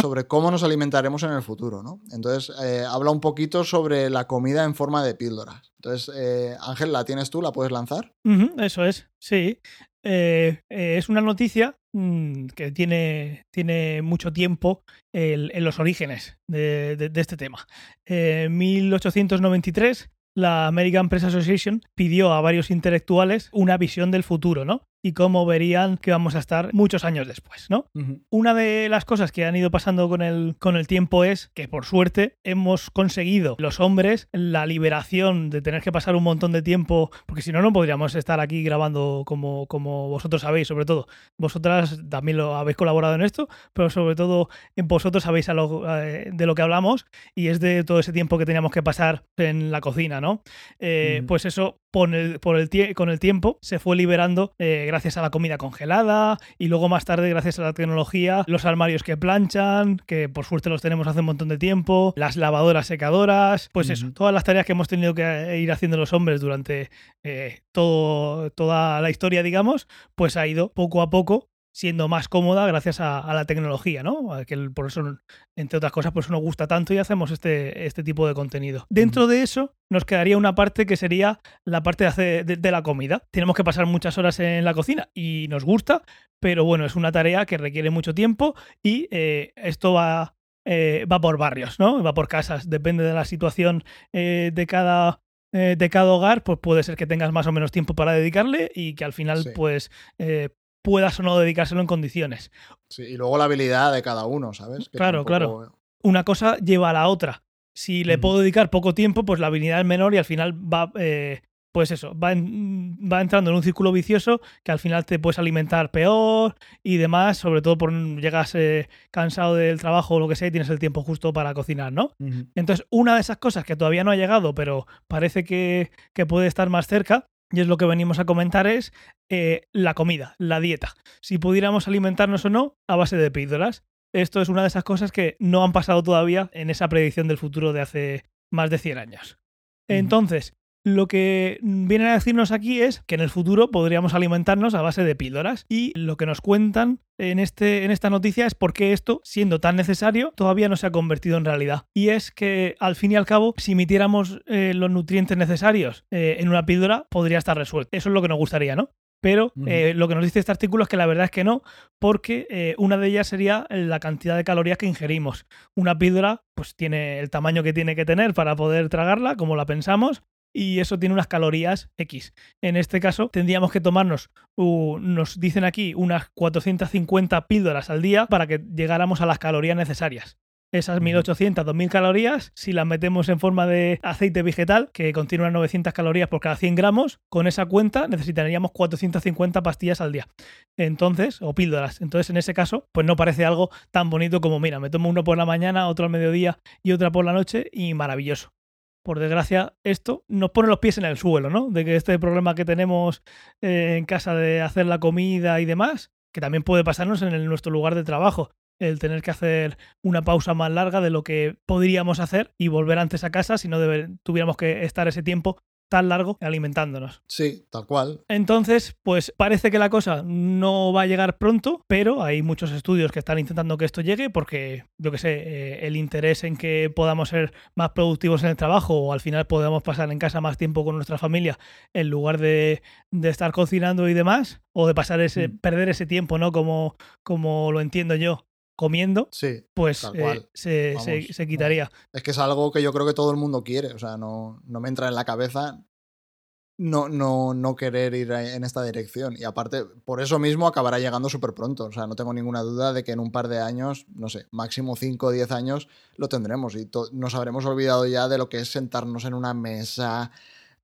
sobre cómo nos alimentaremos en el futuro, ¿no? Entonces, eh, habla un poquito sobre la comida en forma de píldoras. Entonces, eh, Ángel, ¿la tienes tú? ¿La puedes lanzar? Eso es, sí. Eh, es una noticia mm, que tiene, tiene mucho tiempo el- en los orígenes de, de- de este tema. En 1893, la American Press Association pidió a varios intelectuales una visión del futuro, ¿no? Y cómo verían que vamos a estar muchos años después, ¿no? Una de las cosas que han ido pasando con el, con el tiempo es que, por suerte, hemos conseguido los hombres la liberación de tener que pasar un montón de tiempo, porque si no, no podríamos estar aquí grabando como, como vosotros sabéis, sobre todo. Vosotras también lo habéis colaborado en esto, pero sobre todo en vosotros sabéis a lo- eh, de lo que hablamos y es de todo ese tiempo que teníamos que pasar en la cocina, ¿no? Eh. Pues eso, por el, por el tie- con el tiempo, se fue liberando eh, gracias a la comida congelada y luego más tarde, gracias a la tecnología, los armarios que planchan, que por suerte los tenemos hace un montón de tiempo, las lavadoras secadoras, pues eso, todas las tareas que hemos tenido que ir haciendo los hombres durante eh, todo, toda la historia, digamos, pues ha ido poco a poco siendo más cómoda gracias a, a la tecnología, ¿no? A Que el- por eso, entre otras cosas, pues nos gusta tanto y hacemos este, este tipo de contenido. Dentro de eso nos quedaría una parte que sería la parte de, hacer- de- de la comida. Tenemos que pasar muchas horas en la cocina y nos gusta, pero bueno, es una tarea que requiere mucho tiempo y eh, esto va, eh, va por barrios, ¿no? Va por casas. Depende de la situación eh, de cada de cada hogar, pues puede ser que tengas más o menos tiempo para dedicarle y que al final, Sí. pues, eh, puedas o no dedicárselo en condiciones. Sí, y luego la habilidad de cada uno, ¿sabes? Que Claro, tampoco- Una cosa lleva a la otra. Si le puedo dedicar poco tiempo, pues la habilidad es menor y al final va, eh, pues eso, va, en- va entrando en un círculo vicioso que al final te puedes alimentar peor y demás, sobre todo por llegas eh, cansado del trabajo o lo que sea y tienes el tiempo justo para cocinar, ¿no? Entonces, una de esas cosas que todavía no ha llegado, pero parece que, que puede estar más cerca, y es lo que venimos a comentar, es eh, la comida, la dieta. Si pudiéramos alimentarnos o no a base de píldoras. Esto es una de esas cosas que no han pasado todavía en esa predicción del futuro de hace más de 100 años. Entonces, lo que vienen a decirnos aquí es que en el futuro podríamos alimentarnos a base de píldoras y lo que nos cuentan en, este, en esta noticia es por qué esto, siendo tan necesario, todavía no se ha convertido en realidad. Y es que, al fin y al cabo, si emitiéramos eh, los nutrientes necesarios eh, en una píldora, podría estar resuelto. Eso es lo que nos gustaría, ¿no? Pero eh, lo que nos dice este artículo es que la verdad es que no, porque eh, una de ellas sería la cantidad de calorías que ingerimos. Una píldora, pues tiene el tamaño que tiene que tener para poder tragarla, como la pensamos, y eso tiene unas calorías X. En este caso, tendríamos que tomarnos, uh, nos dicen aquí, unas 450 píldoras al día para que llegáramos a las calorías necesarias. Esas 1800, 2000 calorías, si las metemos en forma de aceite vegetal, que contiene unas 900 calorías por cada 100 gramos, con esa cuenta necesitaríamos 450 pastillas al día. Entonces, o píldoras. Entonces, en ese caso, pues no parece algo tan bonito como, mira, me tomo uno por la mañana, otro al mediodía y otra por la noche, y maravilloso por desgracia, esto nos pone los pies en el suelo, ¿no? De que este problema que tenemos eh, en casa de hacer la comida y demás, que también puede pasarnos en nuestro lugar de trabajo, el tener que hacer una pausa más larga de lo que podríamos hacer y volver antes a casa si no tuviéramos que estar ese tiempo tan largo alimentándonos. Sí, tal cual. Entonces, pues parece que la cosa no va a llegar pronto, pero hay muchos estudios que están intentando que esto llegue porque, yo que sé, eh, el interés en que podamos ser más productivos en el trabajo o al final podamos pasar en casa más tiempo con nuestra familia en lugar de, de estar cocinando y demás, o de pasar ese, Mm. perder ese tiempo, ¿no? Como, como lo entiendo yo, comiendo, Sí. pues eh, se, Vamos, se- se quitaría. Es que es algo que yo creo que todo el mundo quiere. O sea, no, no me entra en la cabeza no, no, no querer ir en esta dirección. Y aparte, por eso mismo acabará llegando súper pronto. O sea, no tengo ninguna duda de que en un par de años, no sé, máximo 5 o 10 años, lo tendremos. Y nos habremos olvidado ya de lo que es sentarnos en una mesa,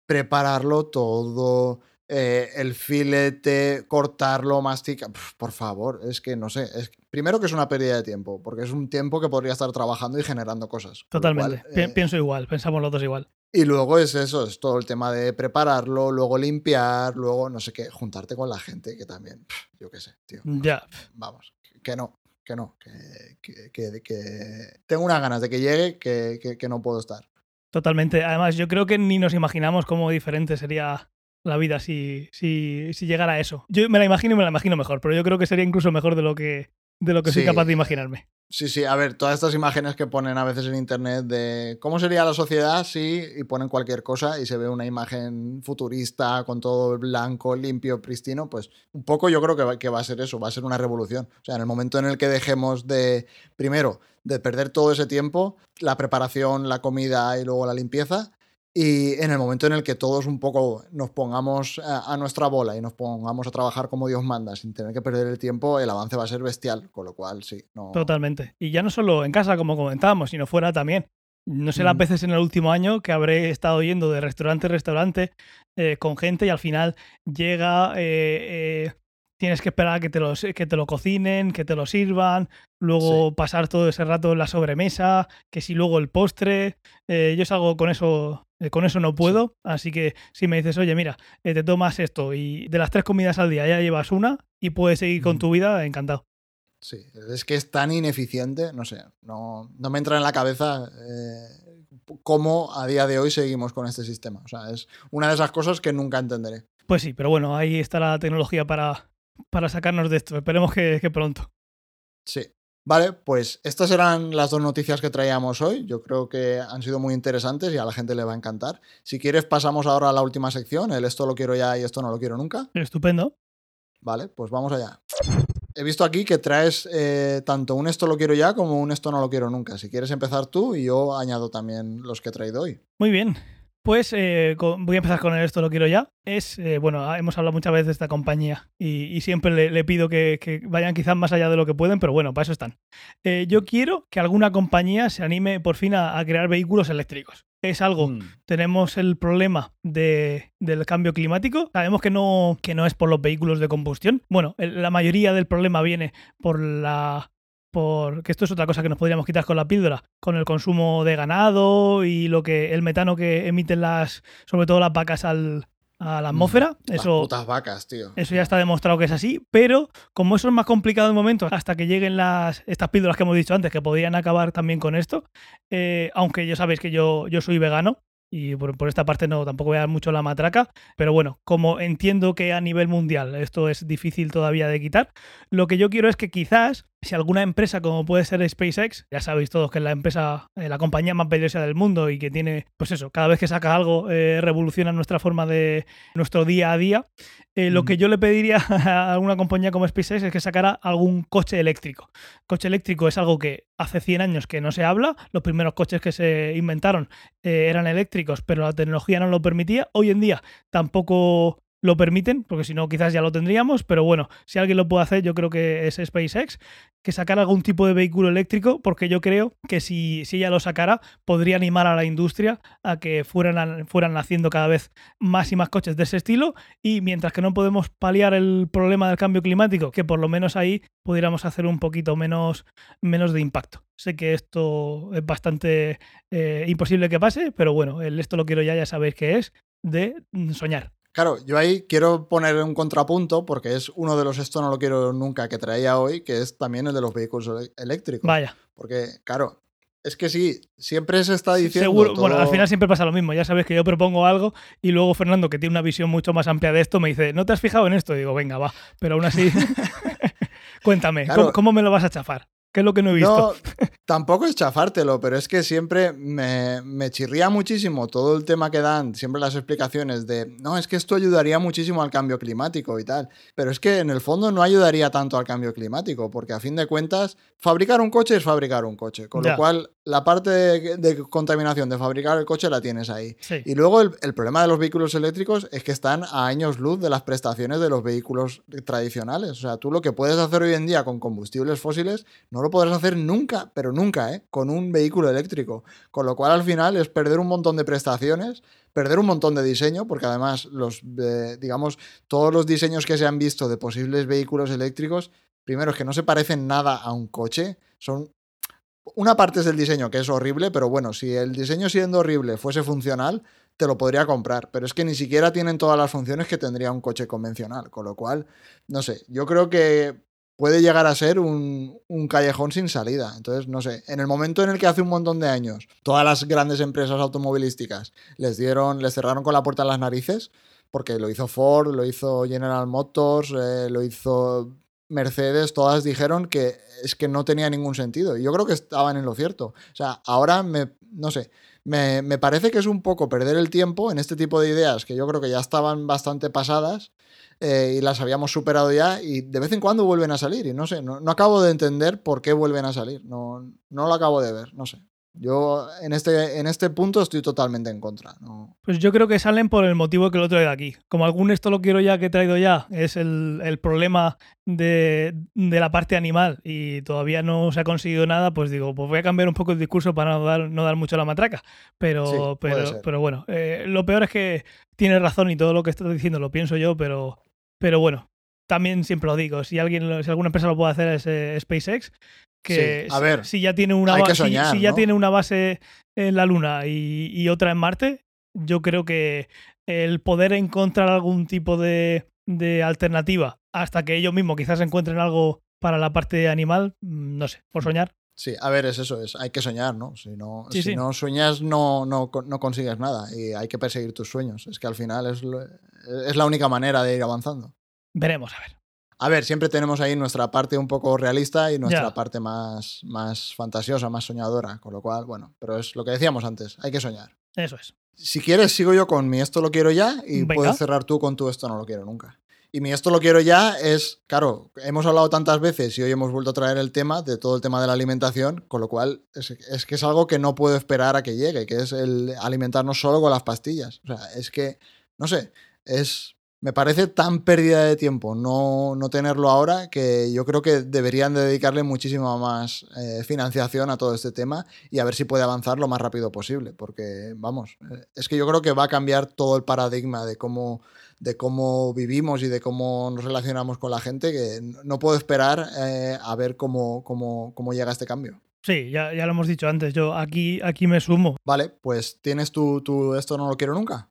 prepararlo todo. eh, el filete, cortarlo, masticar. Por favor, es que no sé. Es, primero que es una pérdida de tiempo, porque es un tiempo que podría estar trabajando y generando cosas. Totalmente. cual, eh, Pienso igual, pensamos los dos igual. y luego es eso, es todo el tema de prepararlo, luego limpiar, luego no sé qué, juntarte con la gente, que también, yo qué sé, tío. Ya. Vamos, que no, que no, que, que, que- que- tengo unas ganas de que llegue que, que- que no puedo estar. Totalmente. Además, yo creo que ni nos imaginamos cómo diferente sería la vida si, si, si llegara a eso. Yo me la imagino y me la imagino mejor, pero yo creo que sería incluso mejor de lo que, de lo que soy Sí. capaz de imaginarme. Sí, sí, a ver, todas estas imágenes que ponen a veces en internet de cómo sería la sociedad si y ponen cualquier cosa y se ve una imagen futurista con todo blanco, limpio, pristino, pues un poco yo creo que va, que va a ser eso, va a ser una revolución. O sea, en el momento en el que dejemos de, primero, de perder todo ese tiempo, la preparación, la comida y luego la limpieza, Y en el momento en el que todos un poco nos pongamos a, a nuestra bola y nos pongamos a trabajar como Dios manda, sin tener que perder el tiempo, el avance va a ser bestial. Con lo cual, sí. No... Totalmente. Y ya no solo en casa, como comentábamos, sino fuera también. No sé las Mm. veces en el último año que habré estado yendo de restaurante en restaurante eh, con gente y al final llega, eh, eh, tienes que esperar a que te, lo, que te lo cocinen, que te lo sirvan, luego pasar todo ese rato en la sobremesa, que si luego el postre. eh, yo salgo con eso, con eso no puedo. Así que si me dices, oye, mira, eh, te tomas esto y de las tres comidas al día ya llevas una y puedes seguir con tu vida, encantado. Sí, es que es tan ineficiente, no sé, no, no me entra en la cabeza eh, cómo a día de hoy seguimos con este sistema. O sea, es una de esas cosas que nunca entenderé. Pues sí, pero bueno, ahí está la tecnología para, para sacarnos de esto. Esperemos que, que pronto. Sí. Vale, pues estas eran las dos noticias que traíamos hoy. Yo creo que han sido muy interesantes y a la gente le va a encantar. Si quieres, pasamos ahora a la última sección, el esto lo quiero ya y esto no lo quiero nunca. Estupendo. Vale, pues vamos allá. He visto aquí que traes eh, tanto un esto lo quiero ya como un esto no lo quiero nunca. Si quieres empezar tú y yo añado también los que he traído hoy. Muy bien. Pues eh, con- voy a empezar con el esto lo quiero ya. Es, eh, bueno, ah, hemos hablado muchas veces de esta compañía y, y siempre le, le pido que, que vayan quizás más allá de lo que pueden, pero bueno, para eso están. Eh, yo quiero que alguna compañía se anime por fin a, a crear vehículos eléctricos. Es algo Mm. tenemos el problema de- del cambio climático. Sabemos que no, que no es por los vehículos de combustión. Bueno, el- la mayoría del problema viene por la. Por, que esto es otra cosa que nos podríamos quitar con la píldora, con el consumo de ganado y lo que el metano que emiten las, sobre todo las vacas al, a la atmósfera. Las Eso, putas vacas, tío. eso ya está demostrado que es así, pero como eso es más complicado de momento, hasta que lleguen las estas píldoras que hemos dicho antes, que podrían acabar también con esto, eh, aunque ya sabéis que yo, yo soy vegano y por, por esta parte no tampoco voy a dar mucho la matraca, pero bueno, como entiendo que a nivel mundial esto es difícil todavía de quitar, lo que yo quiero es que quizás si alguna empresa como puede ser SpaceX, ya sabéis todos que es la empresa, eh, la compañía más valiosa del mundo y que tiene, pues eso, cada vez que saca algo eh, revoluciona nuestra forma de nuestro día a día. Eh, Lo Mm. que yo le pediría a alguna compañía como SpaceX es que sacara algún coche eléctrico. Coche eléctrico es algo que hace 100 años que no se habla. Los primeros coches que se inventaron eran eléctricos, pero la tecnología no lo permitía. Hoy en día tampoco lo permiten, porque si no quizás ya lo tendríamos, pero bueno, si alguien lo puede hacer, yo creo que es SpaceX, que sacara algún tipo de vehículo eléctrico, porque yo creo que si, si ella lo sacara, podría animar a la industria a que fueran, fueran haciendo cada vez más y más coches de ese estilo, y mientras que no podemos paliar el problema del cambio climático, que por lo menos ahí pudiéramos hacer un poquito menos, menos de impacto. Sé que esto es bastante eh, imposible que pase, pero bueno, esto lo quiero ya, ya sabéis que es de soñar. Claro, yo ahí quiero poner un contrapunto porque es uno de los esto no lo quiero nunca que traía hoy, que es también el de los vehículos eléctricos. Vaya, Porque, claro, es que sí, siempre se está diciendo. seguro. Bueno, al final siempre pasa lo mismo. Ya sabes que yo propongo algo y luego Fernando, que tiene una visión mucho más amplia de esto, me dice, ¿no te has fijado en esto? Y digo, venga, va. Pero aún así, cuéntame, Claro. ¿cómo, cómo me lo vas a chafar? ¿Qué es lo que no he visto? No, tampoco es chafártelo, pero es que siempre me, me chirría muchísimo todo el tema que dan, siempre las explicaciones de, no, es que esto ayudaría muchísimo al cambio climático y tal. Pero es que en el fondo no ayudaría tanto al cambio climático, porque a fin de cuentas, fabricar un coche es fabricar un coche. Con Ya. lo cual, la parte de, de contaminación de fabricar el coche la tienes ahí. Sí. Y luego el, el problema de los vehículos eléctricos es que están a años luz de las prestaciones de los vehículos tradicionales. O sea, tú lo que puedes hacer hoy en día con combustibles fósiles no lo podrás hacer nunca, pero nunca, ¿eh? Con un vehículo eléctrico. Con lo cual al final es perder un montón de prestaciones, perder un montón de diseño, porque además los, eh, digamos, todos los diseños que se han visto de posibles vehículos eléctricos, primero es que no se parecen nada a un coche, son una parte es el diseño, que es horrible, pero bueno, si el diseño siendo horrible fuese funcional, te lo podría comprar. Pero es que ni siquiera tienen todas las funciones que tendría un coche convencional. Con lo cual, no sé, yo creo que puede llegar a ser un, callejón sin salida. Entonces, no sé, en el momento en el que hace un montón de años todas las grandes empresas automovilísticas les dieron, les cerraron con la puerta en las narices, porque lo hizo Ford, lo hizo General Motors, eh, lo hizo Mercedes, todas dijeron que es que no tenía ningún sentido. Y yo creo que estaban en lo cierto. O sea, ahora me, no sé, me, me parece que es un poco perder el tiempo en este tipo de ideas que yo creo que ya estaban bastante pasadas eh, y las habíamos superado ya y de vez en cuando vuelven a salir. Y no sé, no, no acabo de entender por qué vuelven a salir. No, no lo acabo de ver, no sé. Yo en este, en este punto estoy totalmente en contra. ¿no? Pues yo creo que salen por el motivo que lo traigo aquí. Como algún esto lo quiero ya que he traído ya, es el, el problema de, de la parte animal y todavía no se ha conseguido nada, pues digo, pues voy a cambiar un poco el discurso para no dar, no dar mucho la matraca. Pero, Sí, pero, pero bueno, eh, lo peor es que tienes razón y todo lo que estás diciendo lo pienso yo, pero, pero bueno, también siempre lo digo, si alguien, si alguna empresa lo puede hacer es eh, SpaceX, que Sí, a ver, si ya tiene una hay ba- que si- soñar, si, ya ¿no? tiene una base en la Luna y, y otra en Marte, yo creo que el poder encontrar algún tipo de, de alternativa hasta que ellos mismos quizás encuentren algo para la parte animal, mm, no sé, por soñar. Sí, a ver, es eso, es, hay que soñar, ¿no? Si no, Sí, si sí. no sueñas, no, no, no consigues nada y hay que perseguir tus sueños. Es que al final es, lo- es la única manera de ir avanzando. Veremos, a ver. A ver, siempre tenemos ahí nuestra parte un poco realista y nuestra parte más, más fantasiosa, más soñadora, con lo cual, bueno, pero es lo que decíamos antes, hay que soñar. Eso es. Si quieres, sigo yo con mi esto lo quiero ya y Venga. puedes cerrar tú con tu esto no lo quiero nunca. Y mi esto lo quiero ya es, claro, hemos hablado tantas veces y hoy hemos vuelto a traer el tema de todo el tema de la alimentación, con lo cual es, es que es algo que no puedo esperar a que llegue, que es el alimentarnos solo con las pastillas. O sea, es que, no sé, es... Me parece tan pérdida de tiempo no, no tenerlo ahora que yo creo que deberían de dedicarle muchísima más eh, financiación a todo este tema y a ver si puede avanzar lo más rápido posible, porque vamos, eh, es que yo creo que va a cambiar todo el paradigma de cómo, de cómo vivimos y de cómo nos relacionamos con la gente, que no puedo esperar eh, a ver cómo, cómo, cómo llega este cambio. Sí, ya, ya lo hemos dicho antes, yo aquí, aquí me sumo. Vale, pues tienes tu, tu esto no lo quiero nunca.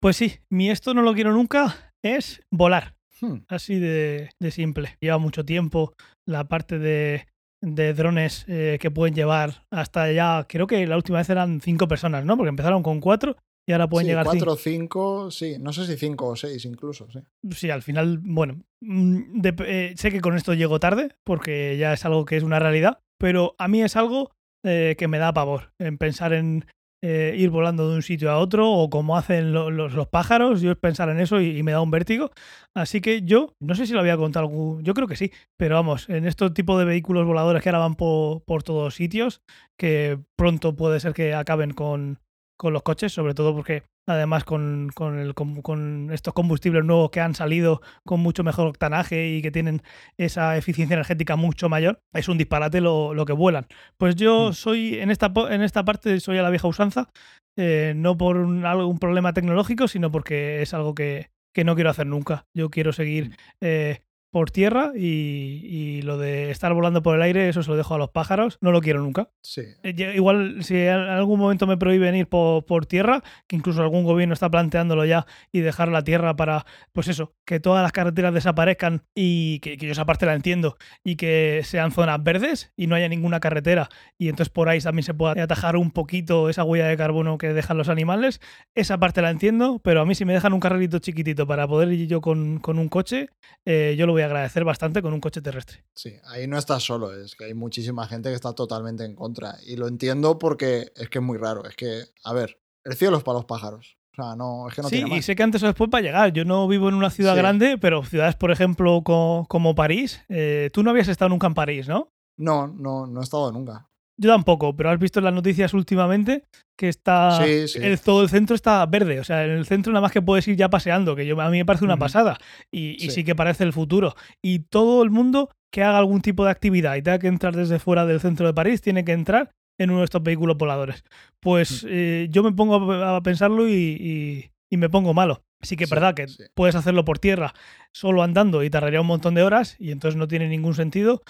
Pues sí, mi esto no lo quiero nunca es volar. Hmm, Así de, de simple. Lleva mucho tiempo la parte de, de drones eh, que pueden llevar hasta ya, creo que la última vez eran cinco personas, ¿no? Porque empezaron con cuatro y ahora pueden sí, llegar cuatro o cinco, sí, no sé si cinco o seis incluso, sí. cinco. Sí, al final, bueno, mm, eh, sé que con esto llego tarde porque ya es algo que es una realidad, pero a mí es algo eh, que me da pavor en pensar en eh, ir volando de un sitio a otro o como hacen lo- los, los pájaros, yo pensar en eso y, me da un vértigo. Así que yo, no sé si lo había contado algún, yo creo que sí, pero vamos, en estos tipos de vehículos voladores que ahora van por, por todos sitios, que pronto puede ser que acaben con, con los coches, sobre todo porque además con, con, el, com- con estos combustibles nuevos que han salido con mucho mejor octanaje y que tienen esa eficiencia energética mucho mayor, es un disparate lo, lo que vuelan. Pues yo Mm. soy, en esta, en esta parte, soy a la vieja usanza, eh, no por un, algún problema tecnológico, sino porque es algo que, que no quiero hacer nunca. Yo quiero seguir eh, por tierra y, y lo de estar volando por el aire, eso se lo dejo a los pájaros, no lo quiero nunca. Sí, Eh, Igual si en algún momento me prohíben ir por, por tierra, que incluso algún gobierno está planteándolo ya y dejar la tierra para, pues eso, que todas las carreteras desaparezcan y que, que yo esa parte la entiendo y que sean zonas verdes y no haya ninguna carretera y entonces por ahí también se pueda atajar un poquito esa huella de carbono que dejan los animales, esa parte la entiendo, pero a mí si me dejan un carrerito chiquitito para poder ir yo con, con un coche, eh, yo lo voy a agradecer bastante con un coche terrestre. Sí, ahí no estás solo, es que hay muchísima gente que está totalmente en contra. Y lo entiendo porque es que es muy raro. Es que, a ver, el cielo es para los pájaros. O sea, no, es que no sí, tiene y más. sé que antes o después va a llegar. Yo no vivo en una ciudad Sí. grande, pero ciudades, por ejemplo, co- como París. eh, tú no habías estado nunca en París, ¿no? No, no, no he estado nunca. Yo tampoco, pero has visto en las noticias últimamente que está. Sí, sí. El, todo el centro está verde. O sea, en el centro nada más que puedes ir ya paseando, que yo, a mí me parece una pasada. Y, y Sí. sí que parece el futuro. Y todo el mundo que haga algún tipo de actividad y tenga que entrar desde fuera del centro de París tiene que entrar en uno de estos vehículos voladores. Pues eh, yo me pongo a, a pensarlo y, y- y me pongo malo. Sí que es verdad que puedes hacerlo por tierra solo andando y tardaría un montón de horas y entonces no tiene ningún sentido.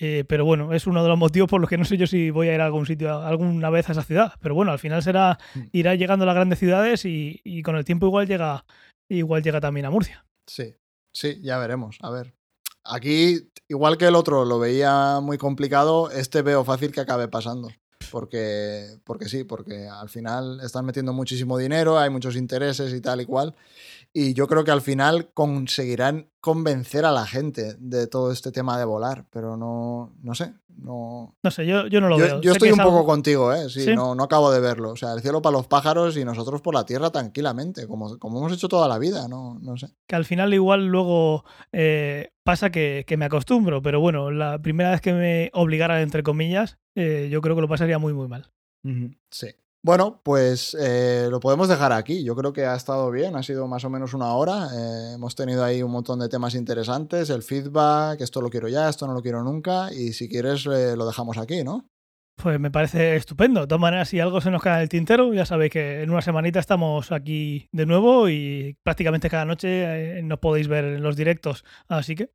Eh, pero bueno, es uno de los motivos por los que no sé yo si voy a ir a algún sitio alguna vez a esa ciudad. Pero bueno, al final será Mm. irá llegando a las grandes ciudades y, y con el tiempo igual llega igual llega también a Murcia. Sí, sí, ya veremos. A ver. Aquí, igual que el otro lo veía muy complicado, este veo fácil que acabe pasando. Porque, porque sí, porque al final están metiendo muchísimo dinero, hay muchos intereses y tal y cual. Y yo creo que al final conseguirán convencer a la gente de todo este tema de volar, pero no, no sé, no... No sé, yo, yo no lo Yo, veo. yo Sé estoy un es poco algo- contigo, ¿eh? Sí, ¿Sí? No, no acabo de verlo. O sea, el cielo para los pájaros y nosotros por la tierra tranquilamente, como, como hemos hecho toda la vida, no, no sé. que al final igual luego eh, pasa que, que me acostumbro, pero bueno, la primera vez que me obligaran, entre comillas, eh, yo creo que lo pasaría muy, muy mal. Sí. Bueno, pues eh, lo podemos dejar aquí. Yo creo que ha estado bien, ha sido más o menos una hora. Eh, hemos tenido ahí un montón de temas interesantes, el feedback, esto lo quiero ya, esto no lo quiero nunca. Y si quieres, eh, lo dejamos aquí, ¿no? Pues me parece estupendo. De todas maneras, si algo se nos queda en el tintero, ya sabéis que en una semanita estamos aquí de nuevo y prácticamente cada noche nos podéis ver en los directos. Así que,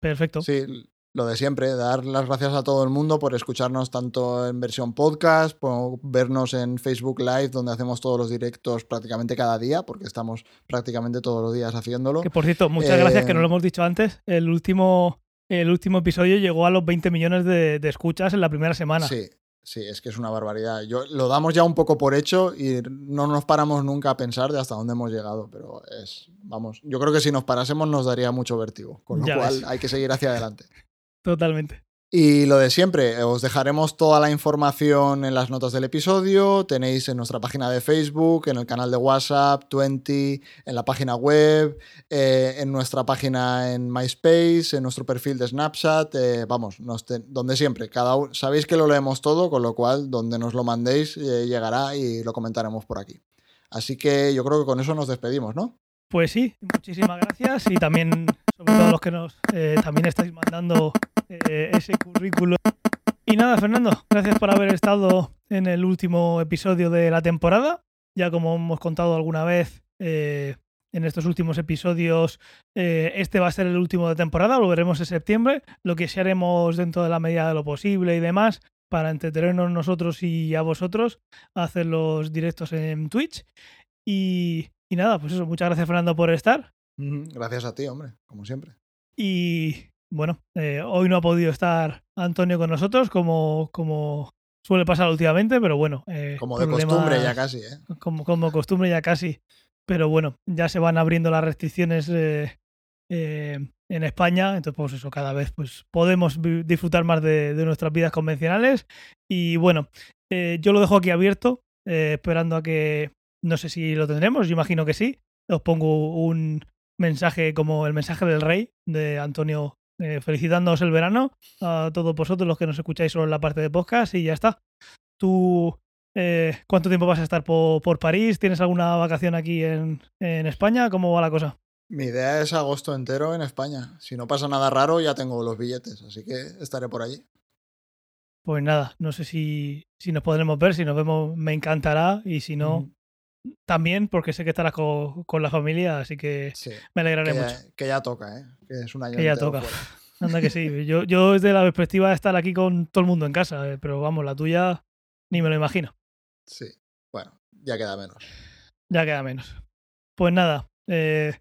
perfecto. Sí, lo de siempre, dar las gracias a todo el mundo por escucharnos tanto en versión podcast, por vernos en Facebook Live, donde hacemos todos los directos prácticamente cada día, porque estamos prácticamente todos los días haciéndolo. Que por cierto, muchas gracias que Eh, no lo hemos dicho antes. El último, el último episodio llegó a los 20 millones de, de escuchas en la primera semana. Sí, sí, es que es una barbaridad. Yo, lo damos ya un poco por hecho y no nos paramos nunca a pensar de hasta dónde hemos llegado, pero es, vamos, yo creo que si nos parásemos nos daría mucho vértigo, con lo Ya cual ves. hay que seguir hacia adelante. Totalmente. Y lo de siempre, os dejaremos toda la información en las notas del episodio, tenéis en nuestra página de Facebook, en el canal de WhatsApp, 20, en la página web, eh, en nuestra página en MySpace, en nuestro perfil de Snapchat, eh, vamos, nos donde siempre, cada uno, sabéis que lo leemos todo, con lo cual donde nos lo mandéis eh, llegará y lo comentaremos por aquí. Así que yo creo que con eso nos despedimos, ¿no? Pues sí, muchísimas gracias y también, sobre todo los que nos también estáis mandando eh, ese currículo. Y nada, Fernando, gracias por haber estado en el último episodio de la temporada. Ya como hemos contado alguna vez eh, en estos últimos episodios, eh, este va a ser el último de temporada, lo veremos en septiembre. Lo que sí haremos dentro de la medida de lo posible y demás para entretenernos nosotros y a vosotros, hacer los directos en Twitch. Y, y nada, pues eso, muchas gracias Fernando por estar. Ujú. Gracias a ti, hombre, como siempre. Y bueno, eh, hoy no ha podido estar Antonio con nosotros como, como suele pasar últimamente, pero bueno. eh, Como de costumbre ya casi, ¿eh? Como, como costumbre ya casi. Pero bueno, ya se van abriendo las restricciones eh, eh, en España, entonces pues eso, cada vez pues podemos disfrutar más de, de nuestras vidas convencionales. Y bueno, eh, yo lo dejo aquí abierto, eh, esperando a que, no sé si lo tendremos, yo imagino que sí. Os pongo un mensaje como el mensaje del rey de Antonio eh, felicitándoos el verano a todos vosotros los que nos escucháis solo en la parte de podcast y ya está. Tú, eh, ¿cuánto tiempo vas a estar po- por, París? ¿Tienes alguna vacación aquí en, en España? ¿Cómo va la cosa? Mi idea es agosto entero en España. Si no pasa nada raro, ya tengo los billetes, así que estaré por allí. Pues nada, no sé si, si nos podremos ver, si nos vemos me encantará y si no, Ujú. También porque sé que estarás co- con, la familia, así que Sí, me alegraré que mucho. ya, que ya toca, ¿eh? Que es un año Que ya toca. fuera. Anda que sí, yo, yo desde la perspectiva de estar aquí con todo el mundo en casa, eh, pero vamos, la tuya ni me lo imagino. Sí, bueno, ya queda menos. Ya queda menos. Pues nada, eh,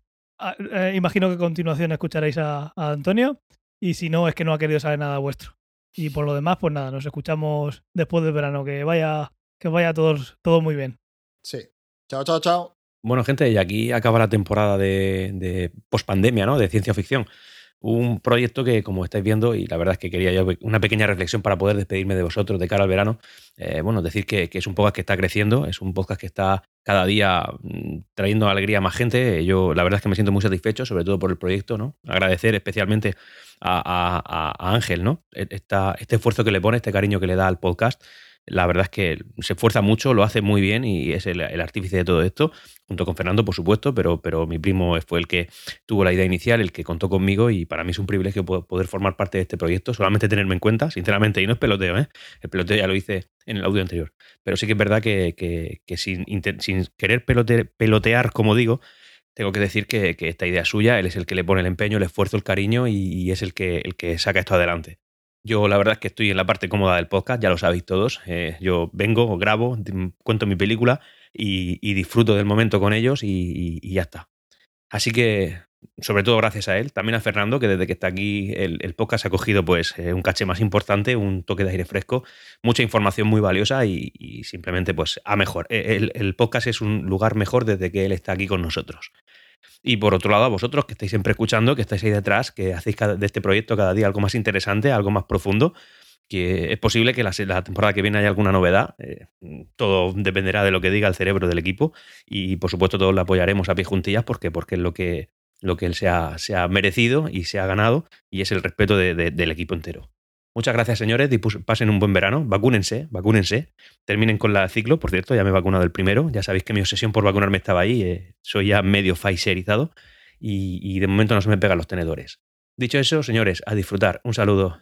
eh, imagino que a continuación escucharéis a, a Antonio y si no es que no ha querido saber nada vuestro. Y por lo demás, pues nada, nos escuchamos después del verano. Que vaya, que vaya todos, todo muy bien. Sí. Chao, chao, chao. Bueno, gente, y aquí acaba la temporada de, de pospandemia, ¿no? De ciencia ficción. Un proyecto que, como estáis viendo, y la verdad es que quería yo una pequeña reflexión para poder despedirme de vosotros de cara al verano. eh, bueno, decir que, es un podcast que está creciendo, es un podcast que está cada día mm, trayendo alegría a más gente. Yo, la verdad es que me siento muy satisfecho, sobre todo por el proyecto, ¿no? Agradecer especialmente a, Ángel, ¿no? E, este esfuerzo que le pone, este cariño que le da al podcast. La verdad es que se esfuerza mucho, lo hace muy bien y es el, artífice de todo esto, junto con Fernando, por supuesto, pero, pero mi primo fue el que tuvo la idea inicial, el que contó conmigo y para mí es un privilegio po- poder formar parte de este proyecto, solamente tenerme en cuenta, sinceramente, y no es peloteo, ¿eh? el peloteo ya lo hice en el audio anterior, pero sí que es verdad que, que- sin, querer pelote- pelotear, como digo, tengo que decir que, que esta idea es suya, él es el que le pone el empeño, el esfuerzo, el cariño y, y es el que, el que saca esto adelante. Yo la verdad es que estoy en la parte cómoda del podcast, ya lo sabéis todos. eh, yo vengo, grabo, cuento mi película y, disfruto del momento con ellos y, ya está. Así que, sobre todo gracias a él, también a Fernando, que desde que está aquí el, podcast ha cogido pues eh, un caché más importante, un toque de aire fresco, mucha información muy valiosa y, simplemente pues a mejor. Eh, El, el podcast es un lugar mejor desde que él está aquí con nosotros. Y por otro lado, a vosotros que estáis siempre escuchando, que estáis ahí detrás, que hacéis de este proyecto cada día algo más interesante, algo más profundo, que es posible que la, la temporada que viene haya alguna novedad. eh, todo dependerá de lo que diga el cerebro del equipo y por supuesto todos le apoyaremos a pie juntillas porque, porque es lo que, lo que él se ha, se ha merecido y se ha ganado y es el respeto de- de- del equipo entero. Muchas gracias, señores. Pasen un buen verano. Vacúnense, vacúnense. Terminen con la ciclo. Por cierto, ya me he vacunado el primero. Ya sabéis que mi obsesión por vacunarme estaba ahí. eh, soy ya medio Pfizerizado. Y, y de momento no se me pegan los tenedores. Dicho eso, señores, a disfrutar. Un saludo.